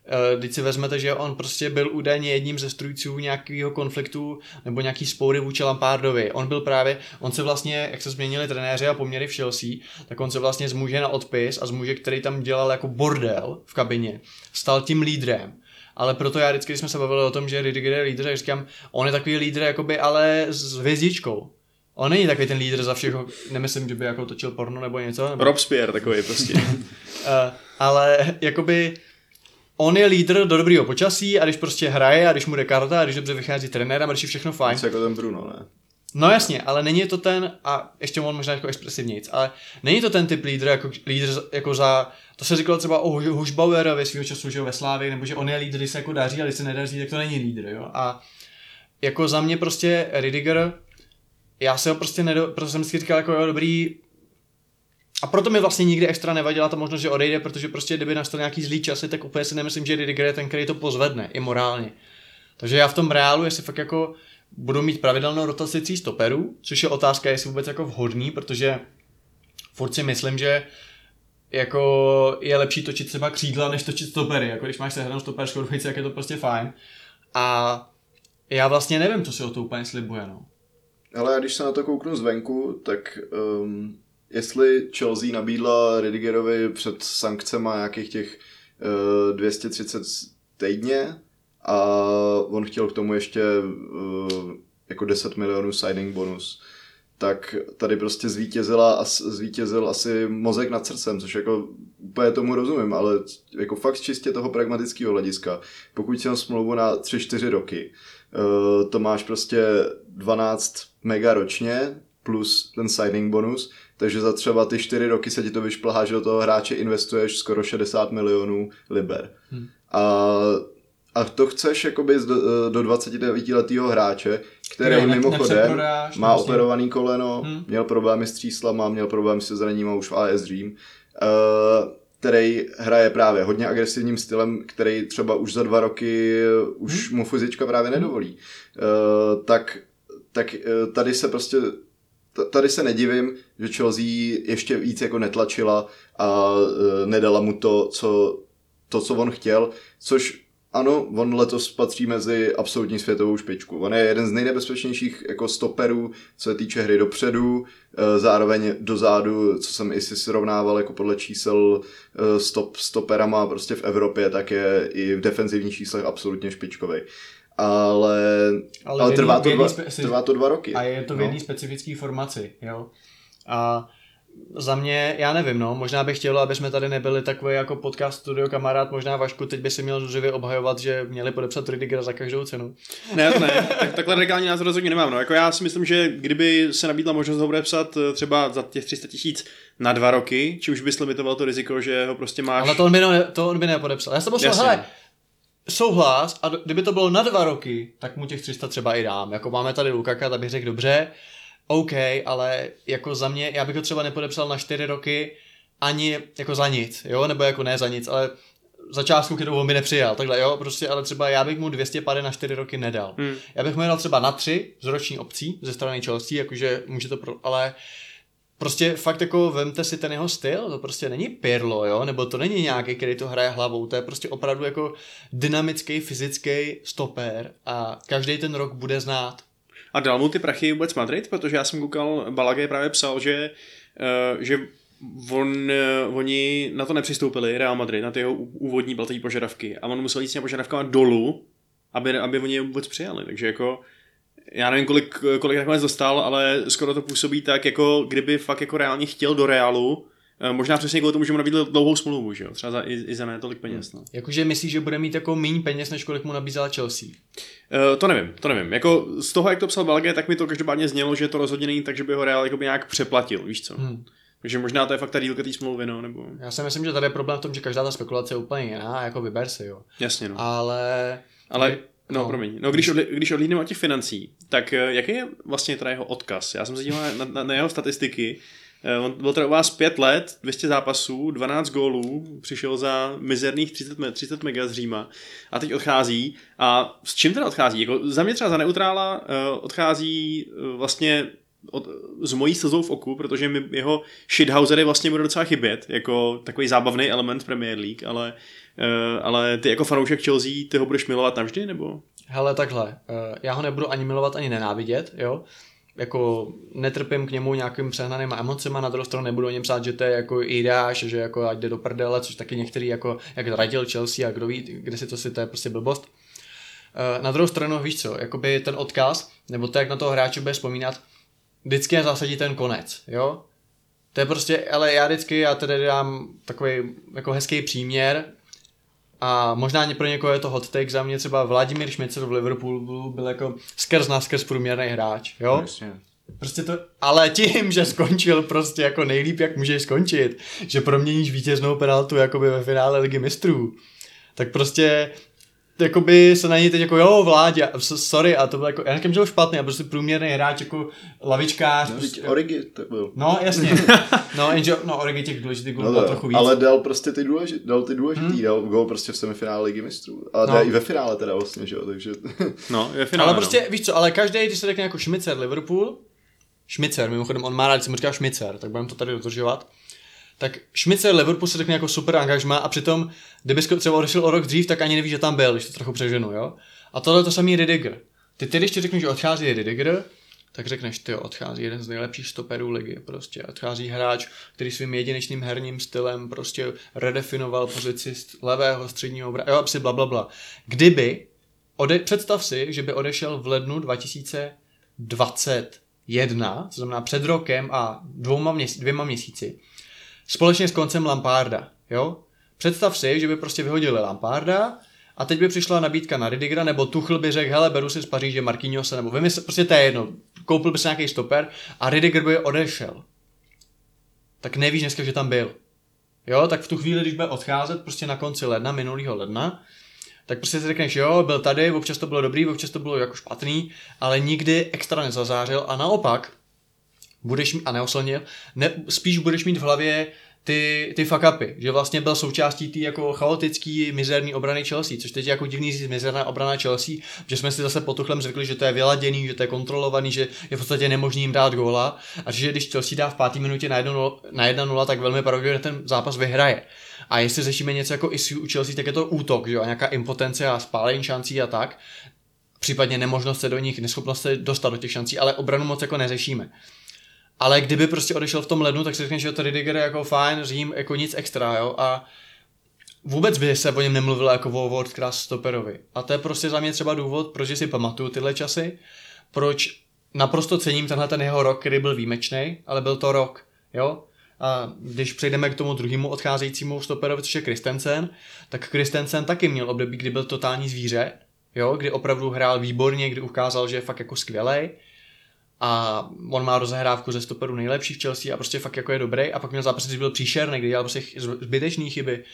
Eh, Když si vezmete, že on prostě byl údajně jedním ze strůjců nějakého konfliktu nebo nějaký spoury vůči Lampardovi. On byl právě, on se vlastně, jak se změnili trenéři a poměry v Chelsea, tak on se vlastně z muže na odpis a z muže, který tam dělal jako bordel v kabině, stal tím lídrem. Ale proto já vždycky, když jsme se bavili o tom, že Ridiger je lídr, tak říkám, on je takový lídr jakoby, ale s hvězdičkou. On není takový ten lídr za všechno, nemyslím, že by jako točil porno nebo něco. Nebo, Robespierre takový prostě. uh, ale jakoby on je lídr do dobrýho počasí a když prostě hraje a když mu jde karta a když dobře vychází trenér a když je všechno fajn. Něco jako ten Bruno, ne? No jasně, ale není to ten, a ještě on možná jako expresivnějc, ale není to ten typ lídr jako, lídr jako za, to se říkalo třeba o Huš- Hušbauerovi svého času, že jo, ve Slávii, nebo že on je lídr, když se jako daří, ale když se nedaří, tak to není lídr, jo. A jako za mě prostě Ridiger, já se ho prostě nedo, proto jsem vždycky říkal jako jo, dobrý, a proto mi vlastně nikdy extra nevadila ta možnost, že odejde, protože prostě kdyby nastal nějaký zlý časy, tak úplně si nemyslím, že Ridiger je ten, který to pozvedne, i morálně. Takže já v tom reálu, jestli fakt jako budou mít pravidelnou rotaci tří stoperů, což je otázka, jestli vůbec jako vhodný, protože furt si myslím, že jako je lepší točit třeba křídla, než točit stopery. Jako když máš sehranou stoperskou dvojici, jak je to prostě fajn. A já vlastně nevím, co si o to úplně slibuje, no. Ale když se na to kouknu zvenku, tak um, jestli Chelsea nabídla Ridigerovi před sankcema nějakých těch uh, 230 týdně a on chtěl k tomu ještě uh, jako 10 milionů signing bonus, tak tady prostě zvítězila, as, zvítězil asi mozek nad srdcem, což jako úplně tomu rozumím, ale jako fakt čistě toho pragmatického hlediska. Pokud si smlouvu na 3-4 roky, uh, to máš prostě 12 mega ročně plus ten signing bonus, takže za třeba ty 4 roky se ti to vyšplhá, že do toho hráče investuješ skoro 60 milionů liber. Hmm. A a to chceš jakoby do, do 29 letého hráče, který Jo, ne- mimochodem nepřeprodáš, má prostě- operovaný koleno, Hmm. hmm. měl problémy s tříslama, měl problémy se zraněním už v AS Dream, uh, který hraje právě hodně agresivním stylem, který třeba už za dva roky už Hmm. mu fyzička právě nedovolí. Uh, tak tak uh, tady se prostě tady se nedivím, že Chelsea ještě víc jako netlačila a uh, nedala mu to, co, to, co on chtěl, což ano, on letos patří mezi absolutní světovou špičku. On je jeden z nejnebezpečnějších jako stoperů, co se týče hry dopředu, eh, zároveň dozadu, co jsem i si srovnával jako podle čísel eh, stop, stoperama prostě v Evropě, tak je i v defenzivních číslech absolutně špičkový. Ale, ale, ale jedný- trvá, v to jedný dva, spe- si- trvá to dva roky. A je to v no. jedné specifické formaci, jo. A za mě, já nevím, no, možná bych chtěl, aby jsme tady nebyli takový jako podcast studio kamarád, možná Vašku teď by si měl živě obhajovat, že měli podepsat Rudigera za každou cenu. Ne, ne, tak, takhle radikální názor rozhodně nemám. No. Jako já si myslím, že kdyby se nabídla možnost ho podepsat eh, třeba za těch 300 tisíc na dva roky, či už bys limitoval to riziko, že ho prostě máš... Ale to on by, ne, to on by nepodepsal. Já jsem Jasně. hele, souhlas a kdyby to bylo na dva roky, tak mu těch 300 třeba i dám. Jako máme tady Lukaka, tak bych řekl dobře, OK, ale jako za mě, já bych ho třeba nepodepsal na 4 roky ani jako za nic, jo, nebo jako ne za nic, ale za částku, kterou on by nepřijal, takhle jo, prostě, ale třeba já bych mu 200 pady na 4 roky nedal. Hmm. Já bych mu dal třeba na 3 z roční opcí ze strany Chelsea, jakože může to, pro, ale prostě fakt jako vemte si ten jeho styl, to prostě není Pirlo, jo, nebo to není nějaký, který to hraje hlavou, to je prostě opravdu jako dynamický, fyzický stopér a každý ten rok bude znát. A dal mu ty prachy vůbec Madrid? Protože já jsem koukal, Balagé právě psal, že, uh, že on, uh, oni na to nepřistoupili, Real Madrid, na ty jeho úvodní platové požadavky a on musel jít s těmi požadavkama dolů, aby, aby oni je vůbec přijali. Takže jako já nevím, kolik, kolik nakonec dostal, ale skoro to působí tak, jako kdyby fakt jako reálně chtěl do Realu, eh, možná přesně kvůli tomu, že mu nabídl dlouhou smlouvu, že jo? Třeba za, i, i za ne tolik peněz. No. Jakože myslíš, že bude mít jako méně peněz, než kolik mu nabízela Chelsea. Uh, to nevím, to nevím. Jako z toho, jak to psal Balge, tak mi to každopádně znělo, že to rozhodně není tak, že by ho Real jakoby nějak přeplatil, víš co? Hmm. Takže možná to je fakt ta dílka té smlouvy, no, nebo... Já si myslím, že tady je problém v tom, že každá ta spekulace je úplně jiná, jako vyber si, jo. Jasně, no. Ale... Ale, no, no. promiň. No, když, odli, když odlídneme od těch financí, tak eh, jaký je vlastně teda jeho odkaz? Já jsem se díval na, na, na jeho statistiky. Eh, On byl teda u vás 5 let, 200 zápasů, 12 gólů, přišel za mizerných 30, me- 30 mega z Říma a teď odchází. A s čím teda odchází? Jako za mě třeba za neutrála eh, odchází vlastně od, z mojí slzou v oku, protože mi jeho shithousery vlastně bude docela chybět, jako takový zábavný element Premier League, ale, eh, ale ty jako fanoušek Chelsea, ty ho budeš milovat navždy, nebo? Hele, takhle, eh, já ho nebudu ani milovat, ani nenávidět, jo. Jako netrpím k němu nějakým přehnanýma emocema, na druhou stranu nebudu o něm psát, že to je jako idáš, že jako ať jde do prdele, což taky některý jako, jak radil Chelsea a kdo ví, kde si to si, to je prostě blbost. Eh, Na druhou stranu, víš co, jakoby ten odkaz, nebo to, jak na toho hráče bude vzpomínat, vždycky je zásadí ten konec, jo. To je prostě, ale já vždycky, já tedy dám takový jako hezký příměr, a možná pro někoho je to hot take, za mě třeba Vladimír Šmicer v Liverpoolu byl jako skrz na skrz průměrný hráč, jo? Jasně. Prostě to, ale tím, že skončil prostě jako nejlíp, jak můžeš skončit, že proměníš vítěznou penaltu jakoby ve finále ligy mistrů, tak prostě jakoby se na něj teď jako jo, vládě, sorry, a to bylo jako, já říkám, že byl špatný, a prostě průměrný hráč jako lavičkář. No, prostě, Origi to byl. no jasně, no, jenže, no, Origi těch důležitých gólů No, bylo to, trochu víc. ale dal prostě ty důležitý, dal ty důležitý, hmm. dal gol prostě v semifinále ligy mistrů. A No. no. i ve finále teda vlastně, že jo, takže... No, je finále, Ale prostě, víš co, ale každý, když se řekne jako Šmicer Liverpool, Šmicer, mimochodem on má rád, když se mu říká Šmicer, tak budeme to tady dodržovat, tak Šmicer Liverpool se řekne jako super angažma a přitom, kdyby třeba odešel o rok dřív, tak ani neví, že tam byl, když to trochu přeženu, jo. A tohle to samý Ridiger. Ty, ty když ti řeknu, že odchází Ridiger, tak řekneš, ty odchází jeden z nejlepších stoperů ligy, prostě odchází hráč, který svým jedinečným herním stylem prostě redefinoval pozici levého středního obra, jo, asi bla, bla, bla. Kdyby, ode, představ si, že by odešel v lednu 2021, to znamená před rokem a dvouma měsíc, dvěma měsíci, společně s koncem Lamparda, jo? Představ si, že by prostě vyhodili Lamparda a teď by přišla nabídka na Ridigera, nebo Tuchl by řekl, hele, beru si z Paříže Marquinhose, nebo vymysl, prostě to je jedno, koupil by si nějaký stoper a Ridiger by odešel. Tak nevíš dneska, že tam byl. Jo, tak v tu chvíli, když bude odcházet prostě na konci ledna, minulého ledna, tak prostě si řekneš, jo, byl tady, občas to bylo dobrý, občas to bylo jako špatný, ale nikdy extra nezazářil a naopak budeš mít, a neoslnil, ne, spíš budeš mít v hlavě ty, ty fuck upy, že vlastně byl součástí té jako chaotický, mizerný obrany Chelsea, což teď je jako divný říct mizerná obrana Chelsea, že jsme si zase potuchlem řekli, že to je vyladěný, že to je kontrolovaný, že je v podstatě nemožný jim dát góla a že když Chelsea dá v páté minutě na 1-0, na 1-0 tak velmi pravděpodobně ten zápas vyhraje. A jestli řešíme něco jako issue u Chelsea, tak je to útok, že jo, a nějaká impotence a spálení šancí a tak, případně nemožnost se do nich, neschopnost se dostat do těch šancí, ale obranu moc jako neřešíme. Ale kdyby prostě odešel v tom lednu, tak si řekneš, že to Ridiger je jako fajn, Řím, jako nic extra, jo, a vůbec by se o něm nemluvilo jako o world class stoperovi. A to je prostě za mě třeba důvod, proč si pamatuju tyhle časy, proč naprosto cením tenhle ten jeho rok, který byl výjimečný, ale byl to rok, jo. A když přejdeme k tomu druhému odcházejícímu stoperovi, což je Christensen, tak Christensen taky měl období, kdy byl totální zvíře, jo, kdy opravdu hrál výborně, kdy ukázal, že je fakt jako skvělej a on má rozehrávku ze stoperu nejlepší v Chelsea a prostě fakt jako je dobrý a pak měl zápas, kdy byl příšerný, kdy dělal prostě zbytečný chyby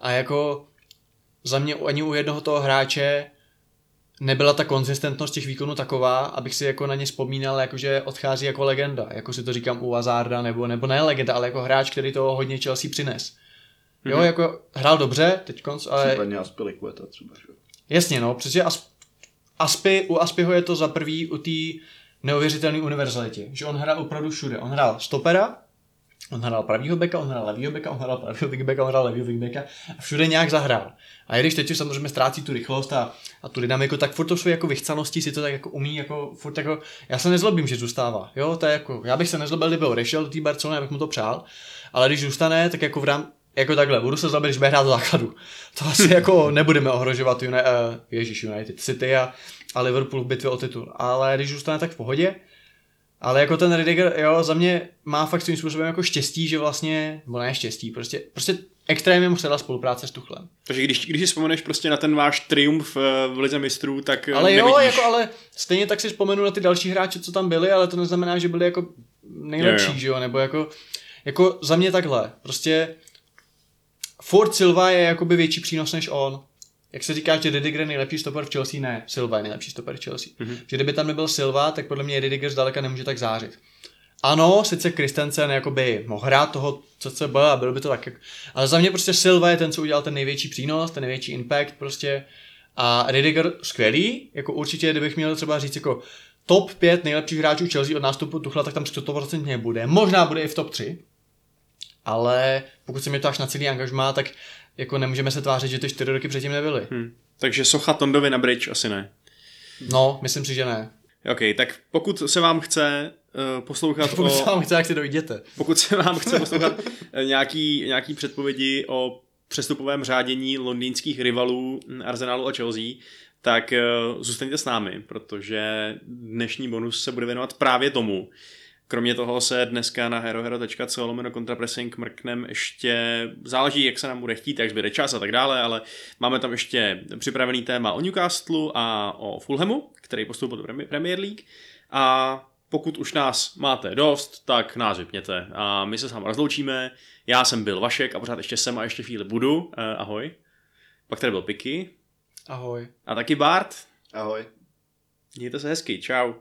a jako za mě ani u jednoho toho hráče nebyla ta konzistentnost těch výkonů taková, abych si jako na ně vzpomínal, jako že odchází jako legenda, jako si to říkám u Hazarda, nebo, nebo ne legenda, ale jako hráč, který toho hodně Chelsea přines. Jo, Mhm. jako hrál dobře teď konc, ale Případně Aspilicueta třeba, že? jasně no, přesně As, Aspy, u Aspyho je to za prvý u té neuvěřitelné univerzalitě, že on hrál opravdu všude. On hrál stopera, on hrál pravýho beka, on hrál levýho beka, on hrál pravýho wingbacka, on hrál levýho wingbacka a všude nějak zahrál. A i když teď samozřejmě ztrácí tu rychlost a, a tu dynamiku, tak furt to své jako vychcanosti si to tak jako umí, jako furt jako, já se nezlobím, že zůstává, jo, to je jako, já bych se nezlobil, kdyby odešel do té Barcelony, já bych mu to přál, ale když zůstane, tak jako v rám, jako takhle, budu se zlobit, když bude hrát do základu. To asi jako nebudeme ohrožovat Uni- uh, Ježíš United City a, a Liverpool v bitvě o titul, ale když zůstane tak v pohodě, ale jako ten Ridiger, jo, za mě má fakt svým způsobem jako štěstí, že vlastně, nebo ne štěstí, prostě, prostě extrémně mu sedla spolupráce s Tuchlem. Takže když, když si vzpomeneš prostě na ten váš triumf eh, v Lize mistrů, tak eh, Ale jo, nevidíš. jako, ale stejně tak si vzpomenu na ty další hráče, co tam byli, ale to neznamená, že byli jako nejlepší, Jo, jo. že jo, nebo jako, jako za mě takhle, prostě Ford Silva je jakoby větší přínos než on. Jak se říká, že Ridiger je nejlepší stoper v Chelsea, ne, Silva je nejlepší stoper v Chelsea. Mhm. Mm-hmm. Že kdyby tam nebyl Silva, tak podle mě Ridiger zdaleka nemůže tak zářit. Ano, sice Christensen jakoby mohl hrát toho CCB a bylo by to tak, ale za mě prostě Silva je ten, co udělal ten největší přínos, ten největší impact prostě a Ridiger skvělý, jako určitě, kdybych měl třeba říct jako top 5 nejlepších hráčů Chelsea od nástupu Tuchla, tak tam 100% bude. Možná bude i v top 3, ale pokud se mi to až na celý angažmá, tak jako nemůžeme se tvářit, že ty čtyři roky předtím nebyly. Hm. Takže socha Tondovi na bridge asi ne. No, myslím si, že ne. OK, tak pokud se vám chce uh, poslouchat Pokud se o, vám chce, jak si dojděte. pokud se vám chce poslouchat eh, nějaký, nějaký předpovědi o přestupovém řádění londýnských rivalů hm, Arsenalu a Chelsea, tak uh, zůstaňte s námi, protože dnešní bonus se bude věnovat právě tomu. Kromě toho se dneska na herohero.co lomeno kontrapressing mrknem ještě, záleží, jak se nám bude chtít, jak zbyde čas a tak dále, ale máme tam ještě připravený téma o Newcastlu a o Fulhamu, který postoupil do Premi- Premier League. A pokud už nás máte dost, tak nás vypněte. A my se s vámi rozloučíme. Já jsem byl Vašek a pořád ještě jsem a ještě chvíli budu. Eh, ahoj. Pak tady byl Piky Ahoj. a taky Bart. Ahoj. Mějte se hezky. Čau.